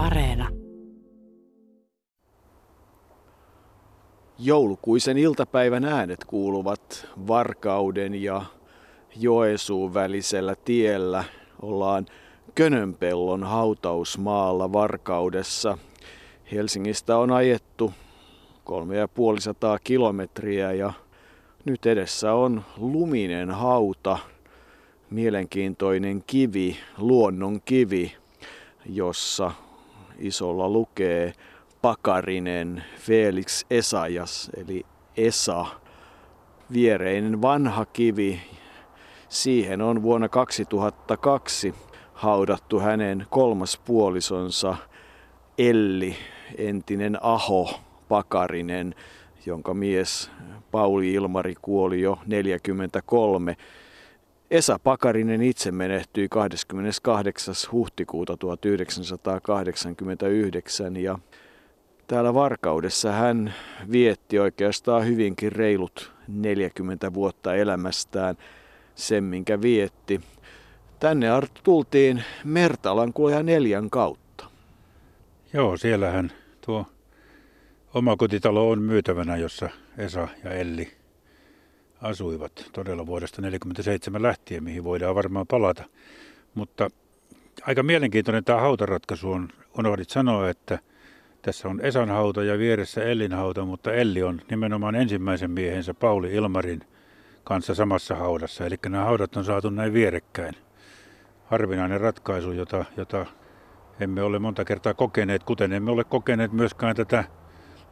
Areena. Joulukuisen iltapäivän äänet kuuluvat Varkauden ja Joesuun välisellä tiellä. Ollaan Könönpellon hautausmaalla Varkaudessa. Helsingistä on ajettu kolme ja puolisataa kilometriä ja nyt edessä on luminen hauta, mielenkiintoinen kivi, luonnon kivi, jossa isolla lukee Pakarinen Felix Esajas, eli Esa, viereinen vanha kivi. Siihen on vuonna 2002 haudattu hänen kolmas puolisonsa Elli, entinen Aho Pakarinen, jonka mies Pauli Ilmari kuoli jo 43. Esa Pakarinen itse menehtyi 28. huhtikuuta 1989 ja täällä Varkaudessa hän vietti oikeastaan hyvinkin reilut 40 vuotta elämästään sen, minkä vietti. Tänne tultiin Mertalan kuoja neljän kautta. Joo, siellähän tuo omakotitalo on myytävänä, jossa Esa ja Elli asuivat todella vuodesta 1947 lähtien, mihin voidaan varmaan palata. Mutta aika mielenkiintoinen tämä hautaratkaisu on. Unohdit sanoa, että tässä on Esan hauta ja vieressä Ellin hauta, mutta Elli on nimenomaan ensimmäisen miehensä Pauli Ilmarin kanssa samassa haudassa. Eli nämä haudat on saatu näin vierekkäin. Harvinainen ratkaisu, jota, jota emme ole monta kertaa kokeneet, kuten emme ole kokeneet myöskään tätä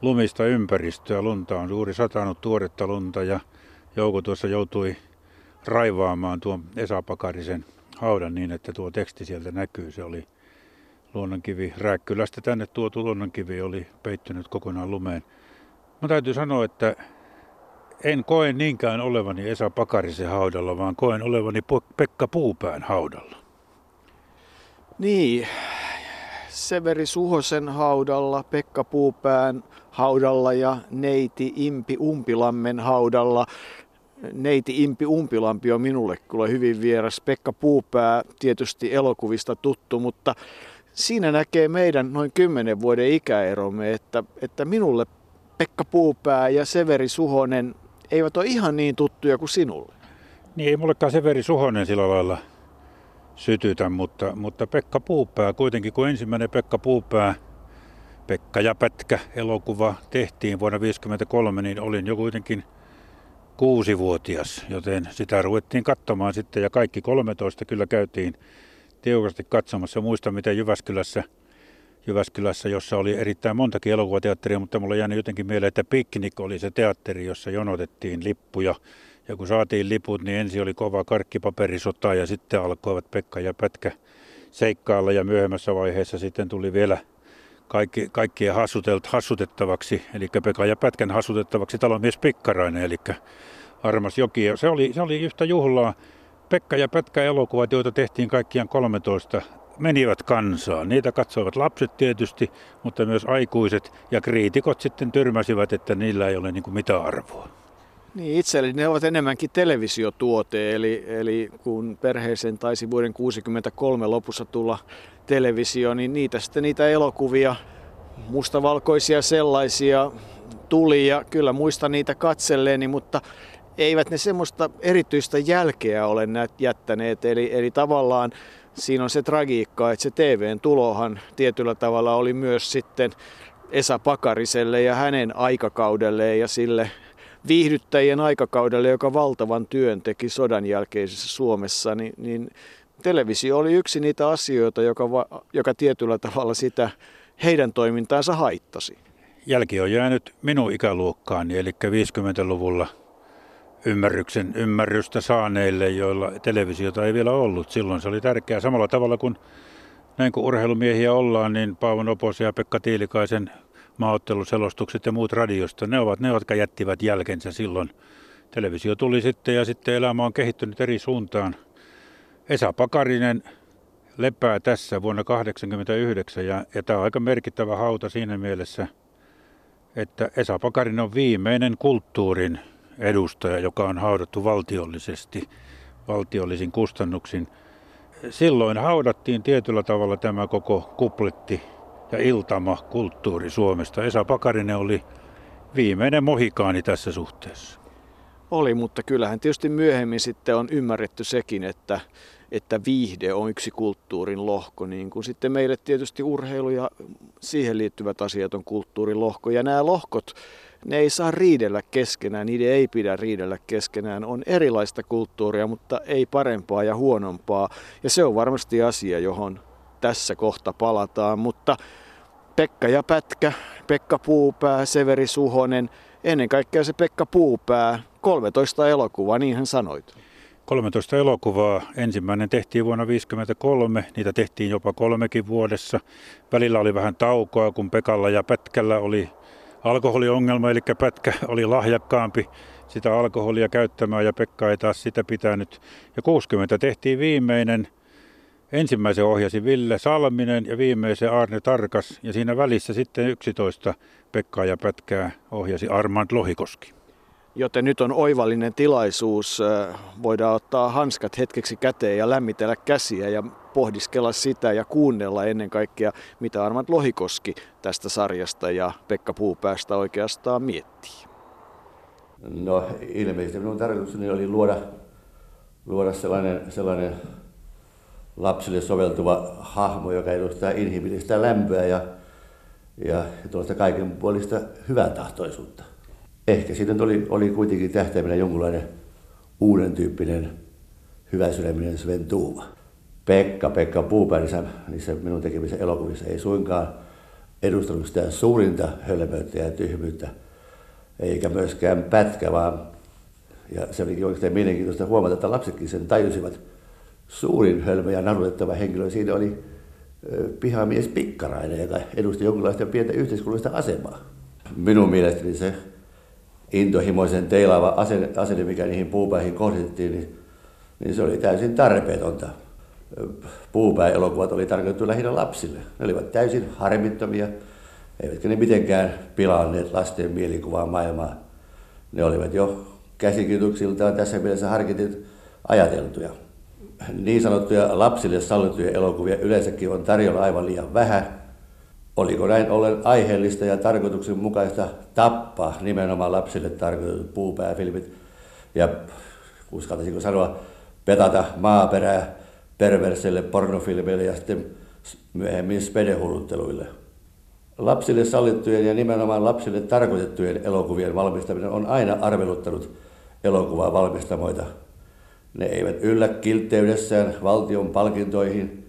lumista ympäristöä. Lunta on juuri satanut tuoretta lunta ja Jouko tuossa joutui raivaamaan tuon Esa Pakarisen haudan niin, että tuo teksti sieltä näkyy. Se oli luonnonkivi. Rääkkylästä tänne tuotu luonnonkivi oli peittynyt kokonaan lumeen. Mä täytyy sanoa, että en koe niinkään olevani Esa Pakarisen haudalla, vaan koen olevani Pekka Puupään haudalla. Niin, Severi Suhosen haudalla, Pekka Puupään haudalla ja neiti Impi Umpilammen haudalla. Neiti Impi Umpilampi on minulle kyllä hyvin vieras. Pekka Puupää tietysti elokuvista tuttu, mutta siinä näkee meidän noin kymmenen vuoden ikäeromme, että, että minulle Pekka Puupää ja Severi Suhonen eivät ole ihan niin tuttuja kuin sinulle. Niin ei mullekaan Severi Suhonen sillä lailla sytytä, mutta, mutta Pekka Puupää kuitenkin, kun ensimmäinen Pekka Puupää, Pekka ja Pätkä elokuva tehtiin vuonna 1953, niin olin jo kuitenkin kuusivuotias, joten sitä ruvettiin katsomaan sitten ja kaikki 13 kyllä käytiin tiukasti katsomassa. Muistan, miten Jyväskylässä, Jyväskylässä, jossa oli erittäin montakin elokuvateatteria, mutta mulla jäänyt jotenkin mieleen, että Piknik oli se teatteri, jossa jonotettiin lippuja ja kun saatiin liput, niin ensin oli kova karkkipaperisota ja sitten alkoivat Pekka ja Pätkä seikkailla ja myöhemmässä vaiheessa sitten tuli vielä kaikki, kaikkien hassutettavaksi, eli Pekka ja Pätkän hassutettavaksi talomies Pikkarainen, eli Armas Joki. Se oli, se oli yhtä juhlaa. Pekka ja Pätkä elokuvat, joita tehtiin kaikkiaan 13, menivät kansaan. Niitä katsoivat lapset tietysti, mutta myös aikuiset ja kriitikot sitten tyrmäsivät, että niillä ei ole niin mitään arvoa. Niin itselleni ne ovat enemmänkin televisiotuote, eli, eli kun perheeseen taisi vuoden 1963 lopussa tulla televisio, niin niitä sitten niitä elokuvia, mustavalkoisia sellaisia tuli ja kyllä muista niitä katselleeni, mutta eivät ne semmoista erityistä jälkeä ole jättäneet. Eli, eli tavallaan siinä on se tragiikka, että se TVn tulohan tietyllä tavalla oli myös sitten Esa Pakariselle ja hänen aikakaudelleen ja sille viihdyttäjien aikakaudelle, joka valtavan työn teki sodan jälkeisessä Suomessa, niin, niin televisio oli yksi niitä asioita, joka, joka tietyllä tavalla sitä heidän toimintaansa haittasi. Jälki on jäänyt minun ikäluokkaani, eli 50-luvulla ymmärryksen ymmärrystä saaneille, joilla televisiota ei vielä ollut. Silloin se oli tärkeää samalla tavalla kuin näin kuin urheilumiehiä ollaan, niin Paavo Opos ja Pekka Tiilikaisen maaotteluselostukset ja muut radiosta, ne ovat ne, jotka jättivät jälkensä silloin. Televisio tuli sitten ja sitten elämä on kehittynyt eri suuntaan. Esa Pakarinen lepää tässä vuonna 1989 ja, ja tämä on aika merkittävä hauta siinä mielessä, että Esa Pakarinen on viimeinen kulttuurin edustaja, joka on haudattu valtiollisesti, valtiollisin kustannuksin. Silloin haudattiin tietyllä tavalla tämä koko kupletti ja iltama kulttuuri Suomesta. Esa Pakarinen oli viimeinen mohikaani tässä suhteessa. Oli, mutta kyllähän tietysti myöhemmin sitten on ymmärretty sekin, että, että viihde on yksi kulttuurin lohko, niin kuin sitten meille tietysti urheilu ja siihen liittyvät asiat on kulttuurin lohko. Ja nämä lohkot, ne ei saa riidellä keskenään, niiden ei pidä riidellä keskenään. On erilaista kulttuuria, mutta ei parempaa ja huonompaa. Ja se on varmasti asia, johon tässä kohta palataan. Mutta Pekka ja Pätkä, Pekka Puupää, Severi Suhonen, ennen kaikkea se Pekka Puupää, 13 elokuvaa, niin hän sanoit. 13 elokuvaa. Ensimmäinen tehtiin vuonna 1953, niitä tehtiin jopa kolmekin vuodessa. Välillä oli vähän taukoa, kun Pekalla ja Pätkällä oli alkoholiongelma, eli Pätkä oli lahjakkaampi sitä alkoholia käyttämään ja Pekka ei taas sitä pitänyt. Ja 60 tehtiin viimeinen. Ensimmäisen ohjasi Ville Salminen ja viimeisen Arne Tarkas ja siinä välissä sitten 11 Pekkaa ja Pätkää ohjasi Armand Lohikoski. Joten nyt on oivallinen tilaisuus, voidaan ottaa hanskat hetkeksi käteen ja lämmitellä käsiä ja pohdiskella sitä ja kuunnella ennen kaikkea, mitä Armand Lohikoski tästä sarjasta ja Pekka Puupäästä oikeastaan miettii. No ilmeisesti minun tarkoitukseni oli luoda, luoda sellainen, sellainen lapsille soveltuva hahmo, joka edustaa inhimillistä lämpöä ja, ja tuollaista kaikenpuolista hyvää tahtoisuutta ehkä siitä oli, oli kuitenkin tähtäimenä jonkunlainen uuden tyyppinen hyväsydäminen Sven Tuuma. Pekka, Pekka Puupää niissä, niissä minun tekemissä elokuvissa ei suinkaan edustanut sitä suurinta hölmöyttä ja tyhmyyttä, eikä myöskään pätkä, vaan ja se oli oikeastaan mielenkiintoista huomata, että lapsetkin sen tajusivat. Suurin hölmö ja narutettava henkilö siinä oli pihamies Pikkarainen, joka edusti jonkinlaista pientä yhteiskunnallista asemaa. Minun mielestäni se intohimoisen teilaava asenne, asenne mikä niihin puupäihin kohdistettiin, niin, niin se oli täysin tarpeetonta. Puupää-elokuvat oli tarkoitettu lähinnä lapsille. Ne olivat täysin harmittomia, eivätkä ne mitenkään pilanneet lasten mielikuvaa maailmaa. Ne olivat jo käsikirjoituksiltaan tässä mielessä harkitit ajateltuja. Niin sanottuja lapsille sallittuja elokuvia yleensäkin on tarjolla aivan liian vähän, Oliko näin ollen aiheellista ja tarkoituksenmukaista tappaa nimenomaan lapsille tarkoitetut puupääfilmit ja uskaltaisinko sanoa petata maaperää perverselle pornofilmeille ja sitten myöhemmin spedehulutteluille. Lapsille sallittujen ja nimenomaan lapsille tarkoitettujen elokuvien valmistaminen on aina arveluttanut elokuvaa valmistamoita. Ne eivät yllä kiltteydessään valtion palkintoihin –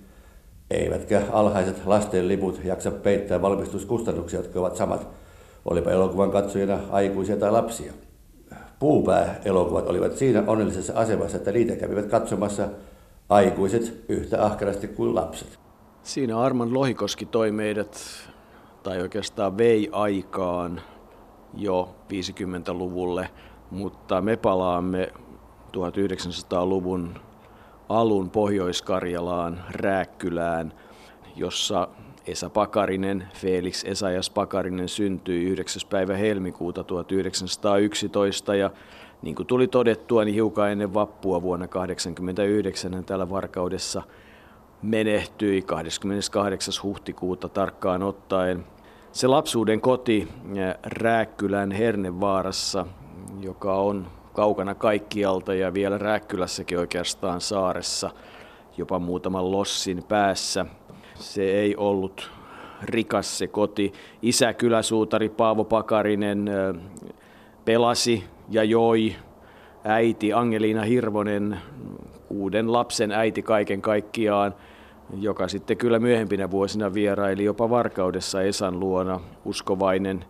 eivätkä alhaiset lasten liput jaksa peittää valmistuskustannuksia, jotka ovat samat, olipa elokuvan katsojina aikuisia tai lapsia. Puupää-elokuvat olivat siinä onnellisessa asemassa, että niitä kävivät katsomassa aikuiset yhtä ahkerasti kuin lapset. Siinä Arman Lohikoski toi meidät, tai oikeastaan vei aikaan jo 50-luvulle, mutta me palaamme 1900-luvun alun Pohjois-Karjalaan, Rääkkylään, jossa Esa Pakarinen, Felix Esajas Pakarinen syntyi 9. päivä helmikuuta 1911 ja niin kuin tuli todettua, niin hiukan ennen vappua vuonna 1989 hän täällä Varkaudessa menehtyi 28. huhtikuuta tarkkaan ottaen. Se lapsuuden koti Rääkkylän Hernevaarassa, joka on kaukana kaikkialta ja vielä Rääkkylässäkin oikeastaan saaressa, jopa muutaman lossin päässä. Se ei ollut rikas se koti. Isä kyläsuutari Paavo Pakarinen pelasi ja joi. Äiti Angelina Hirvonen, kuuden lapsen äiti kaiken kaikkiaan, joka sitten kyllä myöhempinä vuosina vieraili jopa Varkaudessa Esan luona, uskovainen,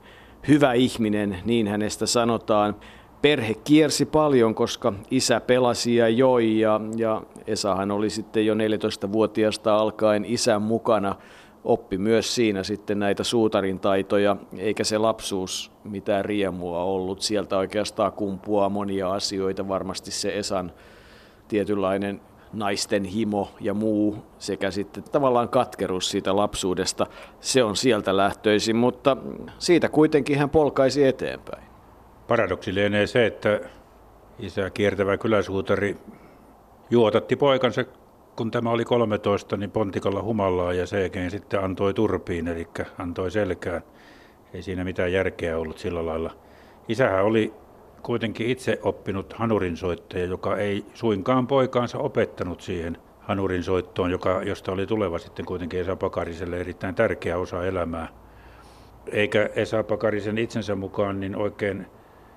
hyvä ihminen, niin hänestä sanotaan perhe kiersi paljon, koska isä pelasi ja joi ja, ja Esahan oli sitten jo 14-vuotiaasta alkaen isän mukana. Oppi myös siinä sitten näitä suutarin taitoja, eikä se lapsuus mitään riemua ollut. Sieltä oikeastaan kumpuaa monia asioita, varmasti se Esan tietynlainen naisten himo ja muu sekä sitten tavallaan katkeruus siitä lapsuudesta, se on sieltä lähtöisin, mutta siitä kuitenkin hän polkaisi eteenpäin. Paradoksi lienee se, että isä kiertävä kyläsuutari juotatti poikansa kun tämä oli 13, niin pontikalla humallaan ja seekeen sitten antoi turpiin, eli antoi selkään. Ei siinä mitään järkeä ollut sillä lailla. Isähän oli kuitenkin itse oppinut hanurinsoittaja, joka ei suinkaan poikaansa opettanut siihen hanurinsoittoon, joka, josta oli tuleva sitten kuitenkin Esa Pakariselle erittäin tärkeä osa elämää. Eikä Esa Pakarisen itsensä mukaan niin oikein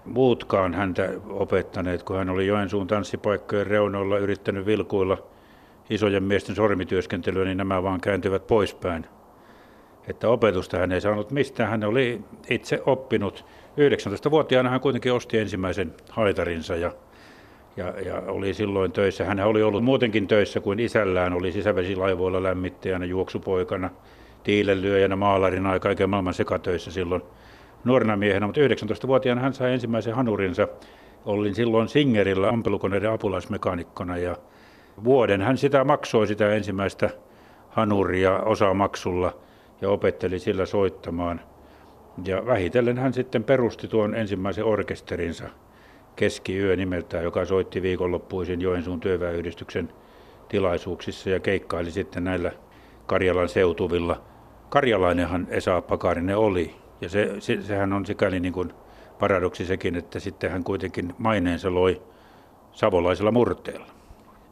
muutkaan häntä opettaneet, kun hän oli Joensuun tanssipaikkojen reunoilla yrittänyt vilkuilla isojen miesten sormityöskentelyä, niin nämä vaan kääntyvät poispäin. Että opetusta hän ei saanut mistään, hän oli itse oppinut. 19-vuotiaana hän kuitenkin osti ensimmäisen haitarinsa ja, ja, ja oli silloin töissä. Hän oli ollut muutenkin töissä kuin isällään, oli sisävesilaivoilla lämmittäjänä, juoksupoikana, tiilenlyöjänä, maalarina ja kaiken maailman sekatöissä silloin – nuorena miehenä, mutta 19-vuotiaana hän sai ensimmäisen hanurinsa. Olin silloin Singerillä ampelukoneiden apulaismekanikkona ja vuoden hän sitä maksoi sitä ensimmäistä hanuria osamaksulla ja opetteli sillä soittamaan. Ja vähitellen hän sitten perusti tuon ensimmäisen orkesterinsa keskiyö nimeltään, joka soitti viikonloppuisin Joensuun työväyhdistyksen tilaisuuksissa ja keikkaili sitten näillä Karjalan seutuvilla. Karjalainenhan Esa Pakarinen oli ja se, se, sehän on sikäli niin kuin paradoksi sekin, että sitten hän kuitenkin maineensa loi savolaisella murteella.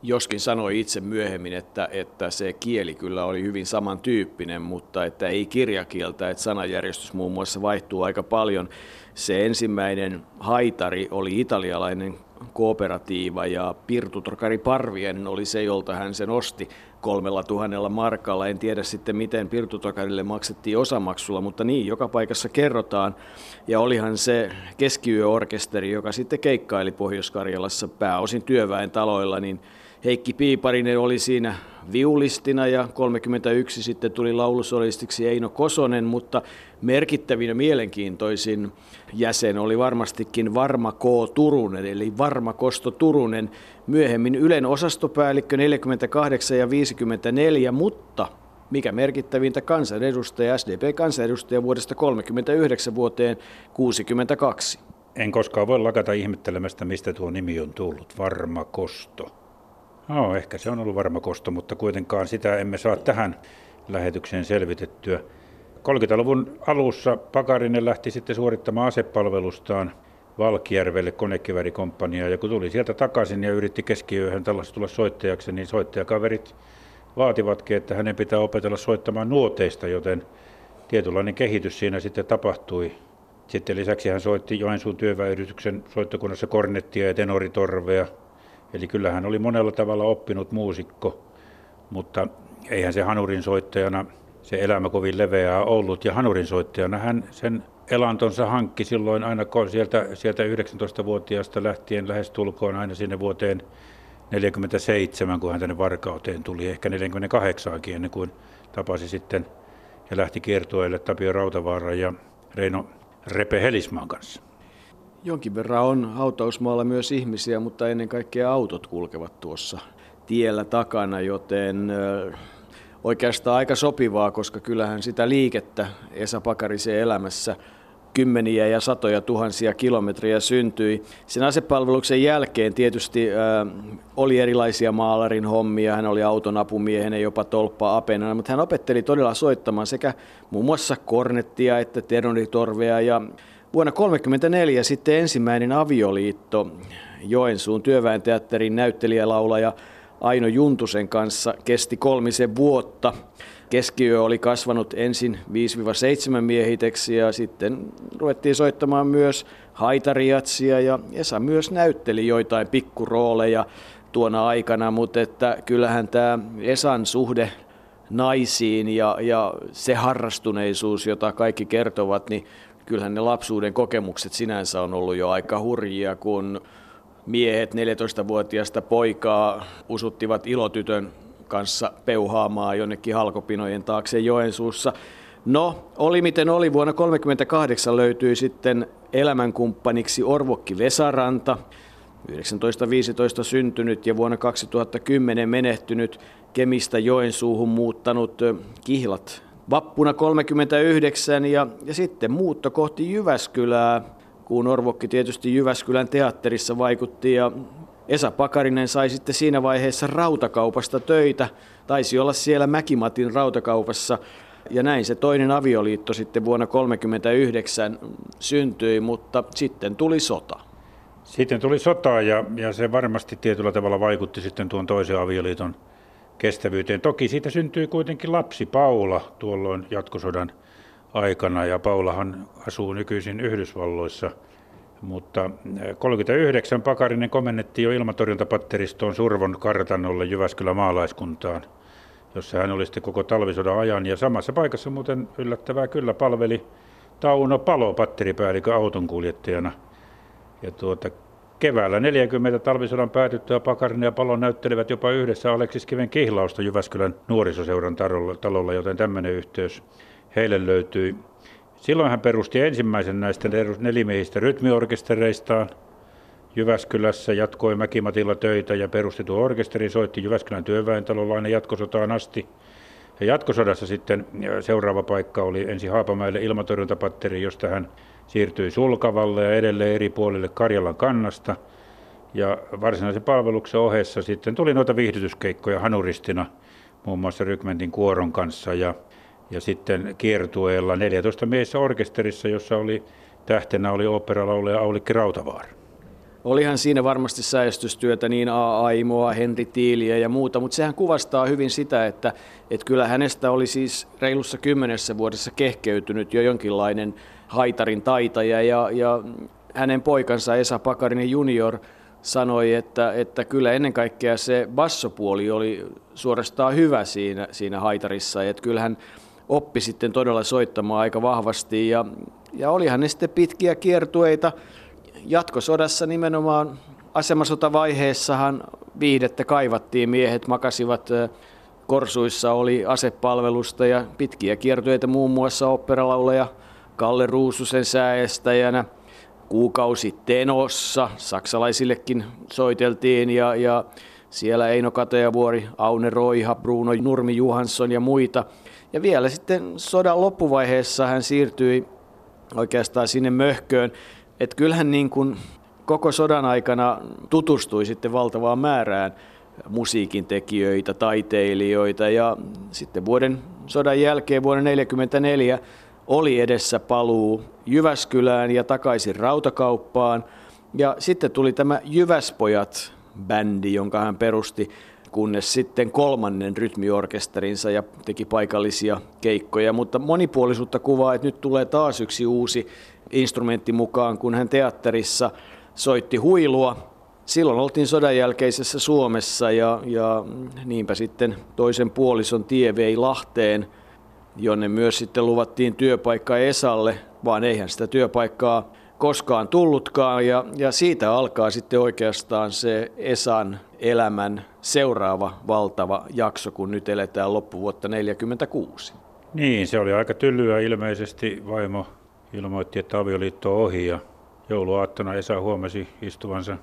Joskin sanoi itse myöhemmin, että, että se kieli kyllä oli hyvin samantyyppinen, mutta että ei kirjakieltä, että sanajärjestys muun muassa vaihtuu aika paljon. Se ensimmäinen haitari oli italialainen kooperatiiva ja Pirtu Trokari Parvien oli se, jolta hän sen osti kolmella tuhannella markalla. En tiedä sitten, miten Pirtu Trokarille maksettiin osamaksulla, mutta niin, joka paikassa kerrotaan. Ja olihan se keskiyöorkesteri, joka sitten keikkaili Pohjois-Karjalassa pääosin työväen taloilla, niin Heikki Piiparinen oli siinä viulistina ja 31 sitten tuli laulusolistiksi Eino Kosonen, mutta merkittävin ja mielenkiintoisin jäsen oli varmastikin Varma K. Turunen, eli Varma Kosto Turunen, myöhemmin Ylen osastopäällikkö 48 ja 54, mutta mikä merkittävintä kansanedustaja, SDP-kansanedustaja vuodesta 39 vuoteen 62. En koskaan voi lakata ihmettelemästä, mistä tuo nimi on tullut, Varma Kosto. No, ehkä se on ollut varma kosto, mutta kuitenkaan sitä emme saa tähän lähetykseen selvitettyä. 30-luvun alussa Pakarinen lähti sitten suorittamaan asepalvelustaan Valkijärvelle konekivärikomppania ja kun tuli sieltä takaisin ja yritti keskiyöhön tällaista tulla soittajaksi, niin soittajakaverit vaativatkin, että hänen pitää opetella soittamaan nuoteista, joten tietynlainen kehitys siinä sitten tapahtui. Sitten lisäksi hän soitti Joensuun työväyrityksen soittokunnassa kornettia ja tenoritorvea, Eli kyllähän oli monella tavalla oppinut muusikko, mutta eihän se hanurin soittajana se elämä kovin leveää ollut. Ja hanurin soittajana hän sen elantonsa hankki silloin aina sieltä, sieltä 19-vuotiaasta lähtien lähes tulkoon aina sinne vuoteen 47, kun hän tänne Varkauteen tuli, ehkä 48 ennen kuin tapasi sitten ja lähti kiertueelle Tapio Rautavaara ja Reino Repe Helismaan kanssa. Jonkin verran on hautausmaalla myös ihmisiä, mutta ennen kaikkea autot kulkevat tuossa tiellä takana, joten oikeastaan aika sopivaa, koska kyllähän sitä liikettä Esa Pakarisen elämässä kymmeniä ja satoja tuhansia kilometriä syntyi. Sen asepalveluksen jälkeen tietysti äh, oli erilaisia maalarin hommia, hän oli auton apumiehenä, jopa tolppa apenana, mutta hän opetteli todella soittamaan sekä muun muassa kornettia että teronitorvea ja Vuonna 1934 sitten ensimmäinen avioliitto Joensuun työväen teatterin näyttelijälaulaja Aino Juntusen kanssa kesti kolmisen vuotta. Keskiyö oli kasvanut ensin 5-7 miehiteksi ja sitten ruvettiin soittamaan myös haitariatsia ja Esa myös näytteli joitain pikkurooleja tuona aikana, mutta että kyllähän tämä Esan suhde naisiin ja, ja se harrastuneisuus, jota kaikki kertovat, niin kyllähän ne lapsuuden kokemukset sinänsä on ollut jo aika hurjia, kun miehet 14-vuotiaasta poikaa usuttivat ilotytön kanssa peuhaamaan jonnekin halkopinojen taakse Joensuussa. No, oli miten oli. Vuonna 1938 löytyi sitten elämänkumppaniksi Orvokki Vesaranta, 1915 syntynyt ja vuonna 2010 menehtynyt Kemistä Joensuuhun muuttanut Kihlat vappuna 39 ja, ja sitten muutto kohti Jyväskylää, kun Orvokki tietysti Jyväskylän teatterissa vaikutti ja Esa Pakarinen sai sitten siinä vaiheessa rautakaupasta töitä, taisi olla siellä Mäkimatin rautakaupassa ja näin se toinen avioliitto sitten vuonna 1939 syntyi, mutta sitten tuli sota. Sitten tuli sota ja, ja se varmasti tietyllä tavalla vaikutti sitten tuon toisen avioliiton kestävyyteen. Toki siitä syntyi kuitenkin lapsi Paula tuolloin jatkosodan aikana ja Paulahan asuu nykyisin Yhdysvalloissa. Mutta 39 Pakarinen komennettiin jo ilmatorjuntapatteristoon Survon kartanolle Jyväskylän maalaiskuntaan, jossa hän oli sitten koko talvisodan ajan. Ja samassa paikassa muuten yllättävää kyllä palveli Tauno Palo patteripäällikön autonkuljettajana. Ja tuota, Keväällä 40 talvisodan päätyttyä Pakarinen ja Palo näyttelivät jopa yhdessä Aleksis Kiven kihlausta Jyväskylän nuorisoseuran talolla, joten tämmöinen yhteys heille löytyi. Silloin hän perusti ensimmäisen näistä nelimiehistä rytmiorkestereistaan Jyväskylässä, jatkoi Mäkimatilla töitä ja perusti tuo orkesteri, soitti Jyväskylän työväentalolla aina jatkosotaan asti. Ja jatkosodassa sitten seuraava paikka oli ensi Haapamäelle ilmatorjuntapatteri, josta hän siirtyi Sulkavalle ja edelleen eri puolille Karjalan kannasta. Ja varsinaisen palveluksen ohessa sitten tuli noita viihdytyskeikkoja hanuristina muun muassa Rykmentin kuoron kanssa ja, ja sitten kiertueella 14 miehessä orkesterissa, jossa oli tähtenä oli oopperalaulaja Aulikki Rautavaara. Olihan siinä varmasti säestystyötä niin A. Aimoa, Henri Tiiliä ja muuta, mutta sehän kuvastaa hyvin sitä, että, että kyllä hänestä oli siis reilussa kymmenessä vuodessa kehkeytynyt jo jonkinlainen haitarin taitaja. Ja, ja hänen poikansa Esa Pakarinen junior sanoi, että, että kyllä ennen kaikkea se bassopuoli oli suorastaan hyvä siinä, siinä haitarissa, että kyllähän oppi sitten todella soittamaan aika vahvasti ja, ja olihan ne sitten pitkiä kiertueita. Jatkosodassa nimenomaan asemasotavaiheessahan viihdettä kaivattiin, miehet makasivat korsuissa, oli asepalvelusta ja pitkiä kiertueita muun muassa operalauleja Kalle Ruususen sääestäjänä. Kuukausi Tenossa, saksalaisillekin soiteltiin ja, ja siellä Eino Katajavuori, Aune Roiha, Bruno Nurmi Johansson ja muita. Ja vielä sitten sodan loppuvaiheessa hän siirtyi oikeastaan sinne möhköön. Että kyllähän niin kuin koko sodan aikana tutustui sitten valtavaan määrään musiikin tekijöitä, taiteilijoita ja sitten vuoden sodan jälkeen vuoden 1944 oli edessä paluu Jyväskylään ja takaisin rautakauppaan. Ja sitten tuli tämä Jyväspojat-bändi, jonka hän perusti, kunnes sitten kolmannen rytmiorkesterinsa ja teki paikallisia keikkoja. Mutta monipuolisuutta kuvaa, että nyt tulee taas yksi uusi instrumentti mukaan, kun hän teatterissa soitti huilua. Silloin oltiin sodan jälkeisessä Suomessa ja, ja niinpä sitten toisen puolison tie vei Lahteen – jonne myös sitten luvattiin työpaikka Esalle, vaan eihän sitä työpaikkaa koskaan tullutkaan. Ja, ja siitä alkaa sitten oikeastaan se Esan elämän seuraava valtava jakso, kun nyt eletään loppuvuotta 1946. Niin, se oli aika tyllyä ilmeisesti. Vaimo ilmoitti, että avioliitto on ohi ja jouluaattona Esa huomasi istuvansa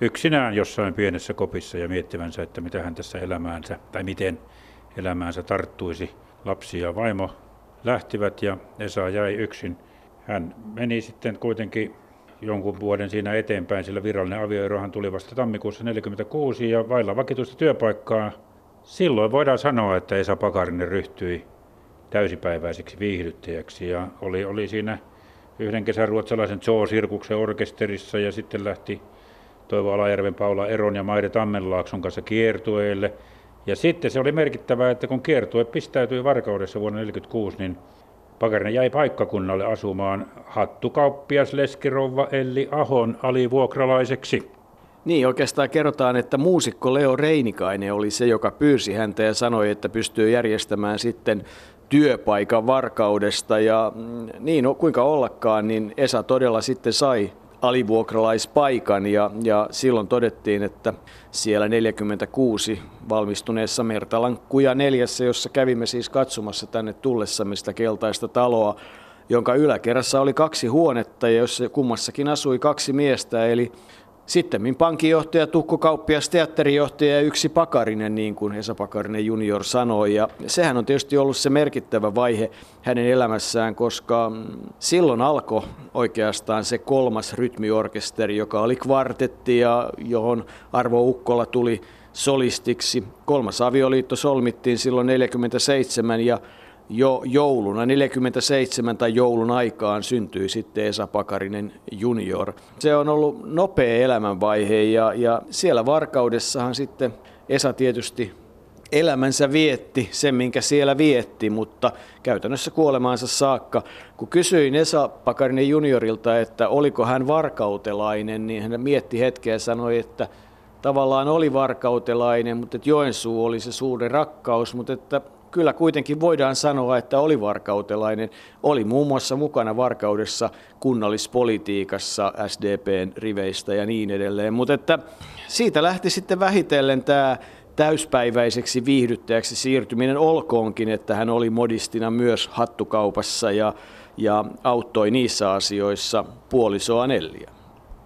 yksinään jossain pienessä kopissa ja miettivänsä, että mitä hän tässä elämäänsä tai miten elämäänsä tarttuisi lapsi ja vaimo lähtivät ja Esa jäi yksin. Hän meni sitten kuitenkin jonkun vuoden siinä eteenpäin, sillä virallinen avioerohan tuli vasta tammikuussa 1946 ja vailla vakituista työpaikkaa. Silloin voidaan sanoa, että Esa Pakarinen ryhtyi täysipäiväiseksi viihdyttäjäksi ja oli, oli siinä yhden kesän ruotsalaisen Zoo-sirkuksen orkesterissa ja sitten lähti Toivo Alajärven, Paula Eron ja Maide Tammenlaakson kanssa kiertueille – ja sitten se oli merkittävää, että kun kiertue pistäytyi Varkaudessa vuonna 1946, niin Pakarinen jäi paikkakunnalle asumaan hattukauppias Leskirouva Elli Ahon alivuokralaiseksi. Niin, oikeastaan kerrotaan, että muusikko Leo Reinikainen oli se, joka pyysi häntä ja sanoi, että pystyy järjestämään sitten työpaikan varkaudesta. Ja mm, niin, no, kuinka ollakaan, niin Esa todella sitten sai alivuokralaispaikan ja, ja silloin todettiin, että siellä 46 valmistuneessa Mertalan kuja neljässä, jossa kävimme siis katsomassa tänne tullessamme sitä keltaista taloa, jonka yläkerrassa oli kaksi huonetta, jossa kummassakin asui kaksi miestä, eli sitten pankinjohtaja, tukkukauppias, teatterijohtaja ja yksi Pakarinen, niin kuin Esa Pakarinen junior sanoi. Ja sehän on tietysti ollut se merkittävä vaihe hänen elämässään, koska mm, silloin alkoi oikeastaan se kolmas rytmiorkesteri, joka oli kvartetti ja johon Arvo Ukkola tuli solistiksi. Kolmas avioliitto solmittiin silloin 47 ja jo jouluna, 47 tai joulun aikaan syntyi sitten Esa Pakarinen junior. Se on ollut nopea elämänvaihe ja, ja siellä Varkaudessahan sitten Esa tietysti elämänsä vietti, sen minkä siellä vietti, mutta käytännössä kuolemaansa saakka. Kun kysyin Esa Pakarinen juniorilta, että oliko hän varkautelainen, niin hän mietti hetkeä ja sanoi, että tavallaan oli varkautelainen, mutta että Joensuu oli se suuri rakkaus, mutta että kyllä kuitenkin voidaan sanoa, että oli varkautelainen. Oli muun muassa mukana varkaudessa kunnallispolitiikassa SDPn riveistä ja niin edelleen. Mutta että siitä lähti sitten vähitellen tämä täyspäiväiseksi viihdyttäjäksi siirtyminen olkoonkin, että hän oli modistina myös hattukaupassa ja, ja auttoi niissä asioissa puolisoa Nelliä.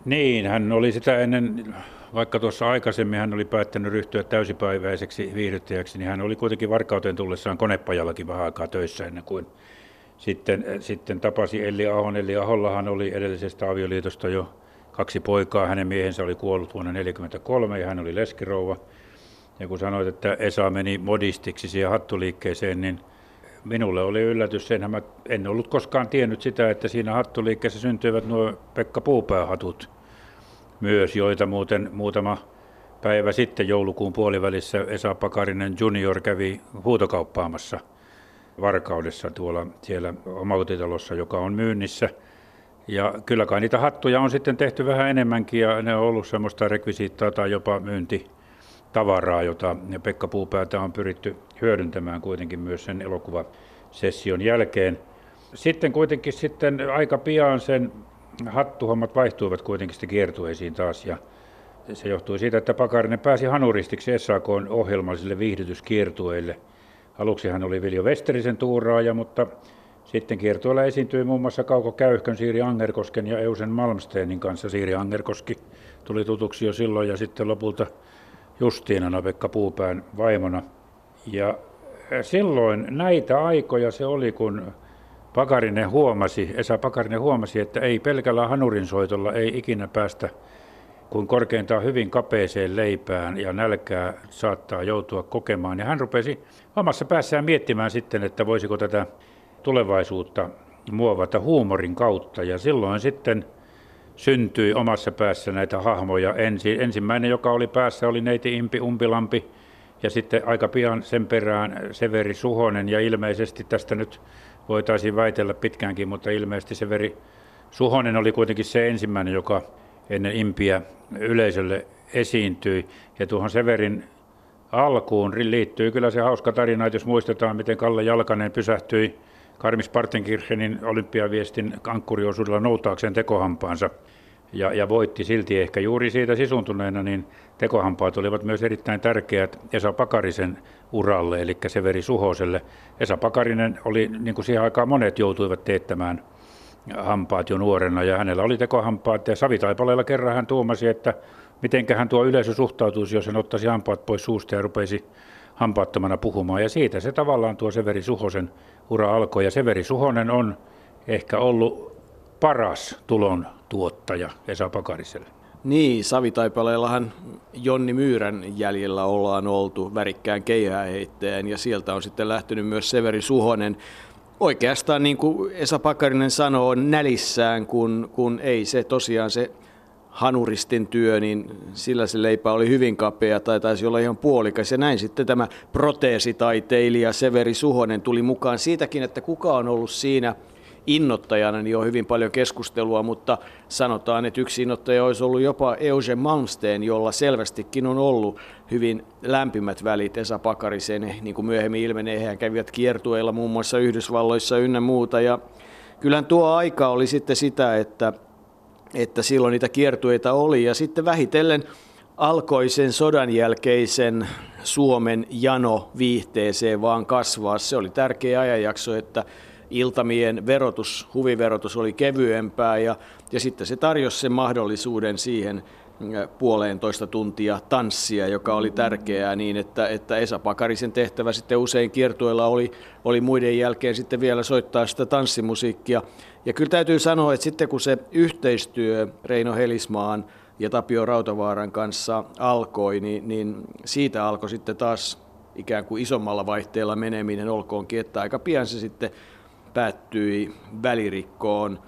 Niin, hän oli sitä ennen vaikka tuossa aikaisemmin hän oli päättänyt ryhtyä täysipäiväiseksi viihdyttäjäksi, niin hän oli kuitenkin varkauteen tullessaan konepajallakin vähän aikaa töissä ennen kuin sitten, sitten tapasi Elli Ahon. Elli Ahollahan oli edellisestä avioliitosta jo kaksi poikaa. Hänen miehensä oli kuollut vuonna 1943 ja hän oli leskirouva. Ja kun sanoit, että Esa meni modistiksi siihen hattuliikkeeseen, niin minulle oli yllätys sen, mä en ollut koskaan tiennyt sitä, että siinä hattuliikkeessä syntyivät nuo Pekka Puupäähatut – myös, joita muuten muutama päivä sitten joulukuun puolivälissä Esa Pakarinen junior kävi huutokauppaamassa Varkaudessa tuolla siellä omakotitalossa, joka on myynnissä. Ja kyllä kai niitä hattuja on sitten tehty vähän enemmänkin ja ne on ollut semmoista rekvisiittaa tai jopa myyntitavaraa, jota Pekka Puupäätä on pyritty hyödyntämään kuitenkin myös sen elokuvasession jälkeen. Sitten kuitenkin sitten aika pian sen hattuhommat vaihtuivat kuitenkin sitten kiertueisiin taas ja se johtui siitä, että Pakarinen pääsi hanuristiksi SAK ohjelmallisille viihdytyskiertueille. Aluksi hän oli Viljo Westerisen tuuraaja, mutta sitten kiertueella esiintyi muun muassa Kauko Käyhkön, Siiri Angerkosken ja Eusen Malmsteenin kanssa. Siiri Angerkoski tuli tutuksi jo silloin ja sitten lopulta Justiinana Pekka Puupään vaimona. Ja silloin näitä aikoja se oli, kun Pakarinen huomasi, Esa Pakarinen huomasi, että ei pelkällä hanurinsoitolla ei ikinä päästä kuin korkeintaan hyvin kapeeseen leipään ja nälkää saattaa joutua kokemaan. Ja hän rupesi omassa päässään miettimään sitten, että voisiko tätä tulevaisuutta muovata huumorin kautta. Ja silloin sitten syntyi omassa päässä näitä hahmoja. Ensi, ensimmäinen, joka oli päässä, oli neiti Impi Umpilampi ja sitten aika pian sen perään Severi Suhonen ja ilmeisesti tästä nyt voitaisiin väitellä pitkäänkin, mutta ilmeisesti Severi Suhonen oli kuitenkin se ensimmäinen, joka ennen impiä yleisölle esiintyi. Ja tuohon Severin alkuun liittyy kyllä se hauska tarina, että jos muistetaan, miten Kalle Jalkanen pysähtyi Karmis Partenkirchenin olympiaviestin ankkuriosuudella noutaakseen tekohampaansa ja, ja voitti silti ehkä juuri siitä sisuntuneena, niin tekohampaat olivat myös erittäin tärkeät Esa Pakarisen uralle, eli Severi Suhoselle. Esa Pakarinen oli, niin kuin siihen aikaan monet joutuivat teettämään hampaat jo nuorena, ja hänellä oli tekohampaat, ja Savitaipaleella kerran hän tuomasi, että mitenköhän tuo yleisö suhtautuisi, jos hän ottaisi hampaat pois suusta ja rupeisi hampaattomana puhumaan. Ja siitä se tavallaan tuo Severi Suhosen ura alkoi. Ja Severi Suhonen on ehkä ollut paras tulon tuottaja Esa Pakariselle. Niin, Savitaipaleellahan Jonni Myyrän jäljellä ollaan oltu värikkään keihääheittäjän ja sieltä on sitten lähtenyt myös Severi Suhonen. Oikeastaan niin kuin Esa Pakarinen sanoo nälissään, kun, kun ei se tosiaan se hanuristin työ, niin sillä se leipä oli hyvin kapea tai taisi olla ihan puolikas. Ja näin sitten tämä proteesitaiteilija Severi Suhonen tuli mukaan siitäkin, että kuka on ollut siinä – innoittajana niin on hyvin paljon keskustelua, mutta sanotaan, että yksi innoittaja olisi ollut jopa Eugen Malmsteen, jolla selvästikin on ollut hyvin lämpimät välit Esa Pakarisen, niin kuin myöhemmin ilmenee, he kävivät kiertueilla muun muassa Yhdysvalloissa ynnä muuta, ja kyllähän tuo aika oli sitten sitä, että, että silloin niitä kiertueita oli, ja sitten vähitellen alkoi sen sodan jälkeisen Suomen jano viihteeseen vaan kasvaa. Se oli tärkeä ajanjakso, että iltamien verotus, huviverotus oli kevyempää ja, ja sitten se tarjosi sen mahdollisuuden siihen puoleentoista tuntia tanssia, joka oli tärkeää niin, että, että Esa Pakarisen tehtävä sitten usein kiertueella oli, oli muiden jälkeen sitten vielä soittaa sitä tanssimusiikkia. Ja kyllä täytyy sanoa, että sitten kun se yhteistyö Reino Helismaan ja Tapio Rautavaaran kanssa alkoi, niin, niin siitä alkoi sitten taas ikään kuin isommalla vaihteella meneminen, olkoonkin, että aika pian se sitten päättyi välirikkoon